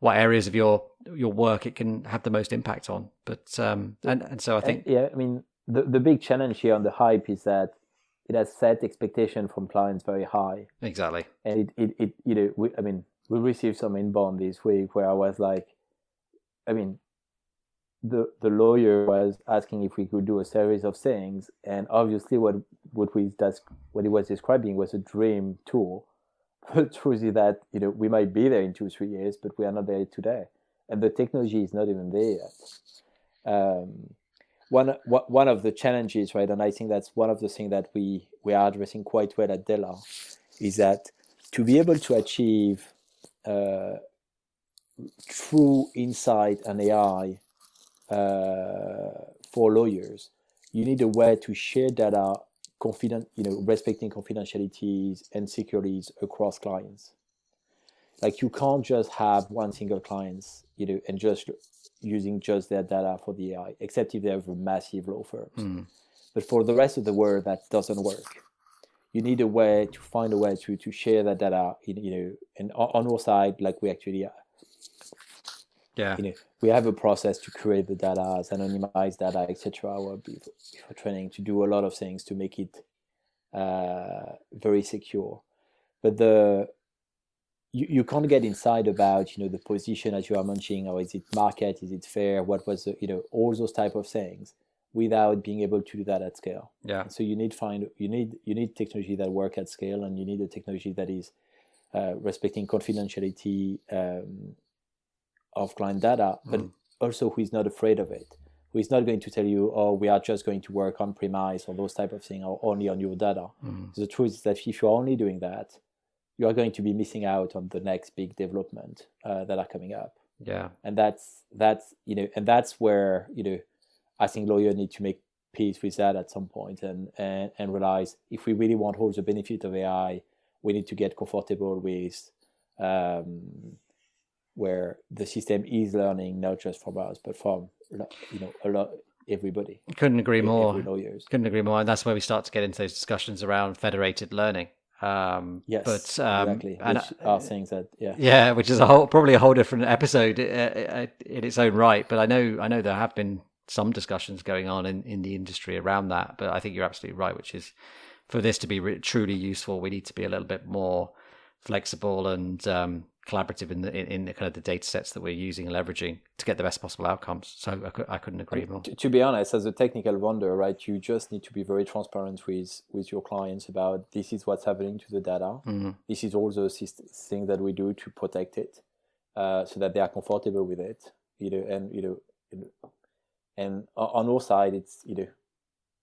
what areas of your your work it can have the most impact on. But um, and and so I think yeah, I mean the, the big challenge here on the hype is that it has set expectation from clients very high. Exactly. And it, it, it you know, we, I mean, we received some inbound this week where I was like, I mean, the the lawyer was asking if we could do a series of things, and obviously what what we that's what he was describing was a dream. But the truth is that you know we might be there in two or three years, but we are not there today, and the technology is not even there yet. Um, one one of the challenges, right, and I think that's one of the things that we we are addressing quite well at Della, is that to be able to achieve uh, true insight and AI uh, for lawyers, you need a way to share data confident, you know, respecting confidentialities and securities across clients. Like you can't just have one single client, you know, and just using just their data for the AI, except if they have a massive law firms. Mm. But for the rest of the world, that doesn't work. You need a way to find a way to to share that data, in, you know, and on our side, like we actually yeah. You know, we have a process to create the data, anonymize data, etc. For training to do a lot of things to make it uh, very secure. But the you, you can't get inside about you know the position as you are mentioning, or is it market, is it fair, what was the, you know all those type of things without being able to do that at scale. Yeah. so you need find you need you need technology that work at scale, and you need a technology that is uh, respecting confidentiality, um, of client data, but mm. also who is not afraid of it, who is not going to tell you, oh, we are just going to work on premise or those type of things or only on your data. Mm. The truth is that if you're only doing that, you are going to be missing out on the next big development uh, that are coming up. Yeah, and that's that's you know, and that's where you know, I think lawyers need to make peace with that at some point and and, and realize if we really want all the benefit of AI, we need to get comfortable with um, where the system is learning not just from us but from you know a lot everybody. Couldn't agree more. Couldn't agree more, and that's where we start to get into those discussions around federated learning. Um, yes, but um, exactly. And which are things that yeah, yeah, which is a whole probably a whole different episode uh, uh, in its own right. But I know I know there have been some discussions going on in, in the industry around that. But I think you're absolutely right, which is for this to be re- truly useful, we need to be a little bit more flexible and um, collaborative in the in, the kind of the data sets that we're using and leveraging to get the best possible outcomes. So I, I couldn't agree more. To, to, be honest, as a technical vendor, right, you just need to be very transparent with with your clients about this is what's happening to the data. Mm-hmm. This is all the things that we do to protect it, uh, so that they are comfortable with it. You know, and you know, and on our side, it's you know,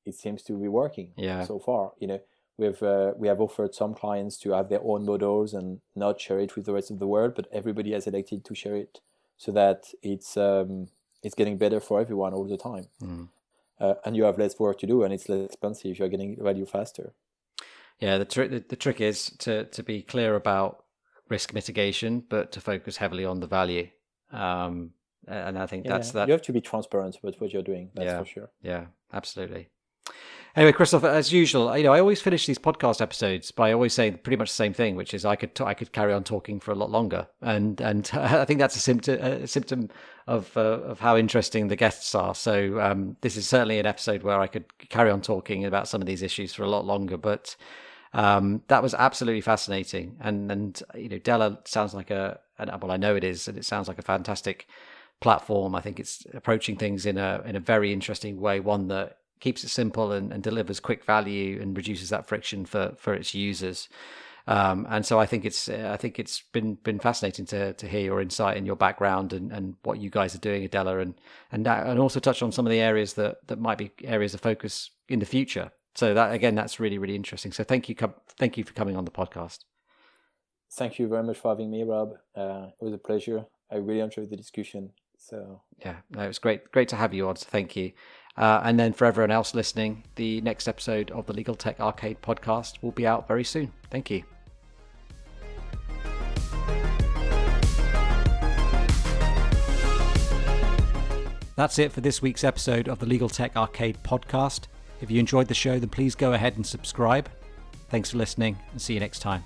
it seems to be working. Yeah. So far, you know We've uh, we have offered some clients to have their own models and not share it with the rest of the world, but everybody has elected to share it so that it's um, it's getting better for everyone all the time. Mm. Uh, and you have less work to do, and it's less expensive. You're getting value faster. Yeah, the trick the, the trick is to to be clear about risk mitigation, but to focus heavily on the value. Um, and I think yeah, that's that. You have to be transparent about what you're doing. That's yeah, for sure. Yeah, absolutely. Anyway, Christoph, as usual, you know, I always finish these podcast episodes by always saying pretty much the same thing, which is I could t- I could carry on talking for a lot longer, and and I think that's a symptom a symptom of uh, of how interesting the guests are. So um, this is certainly an episode where I could carry on talking about some of these issues for a lot longer, but. Um, that was absolutely fascinating, and and you know Della sounds like a, well I know it is, and it sounds like a fantastic platform. I think it's approaching things in a in a very interesting way, one that keeps it simple and, and delivers quick value and reduces that friction for for its users. Um, and so I think it's I think it's been been fascinating to to hear your insight and your background and, and what you guys are doing at Della, and and and also touch on some of the areas that that might be areas of focus in the future. So that again, that's really really interesting. So thank you thank you for coming on the podcast. Thank you very much for having me, Rob. Uh, it was a pleasure. I really enjoyed the discussion. So yeah, no, it was great great to have you on. So thank you. Uh, and then for everyone else listening, the next episode of the Legal Tech Arcade podcast will be out very soon. Thank you. That's it for this week's episode of the Legal Tech Arcade podcast. If you enjoyed the show, then please go ahead and subscribe. Thanks for listening and see you next time.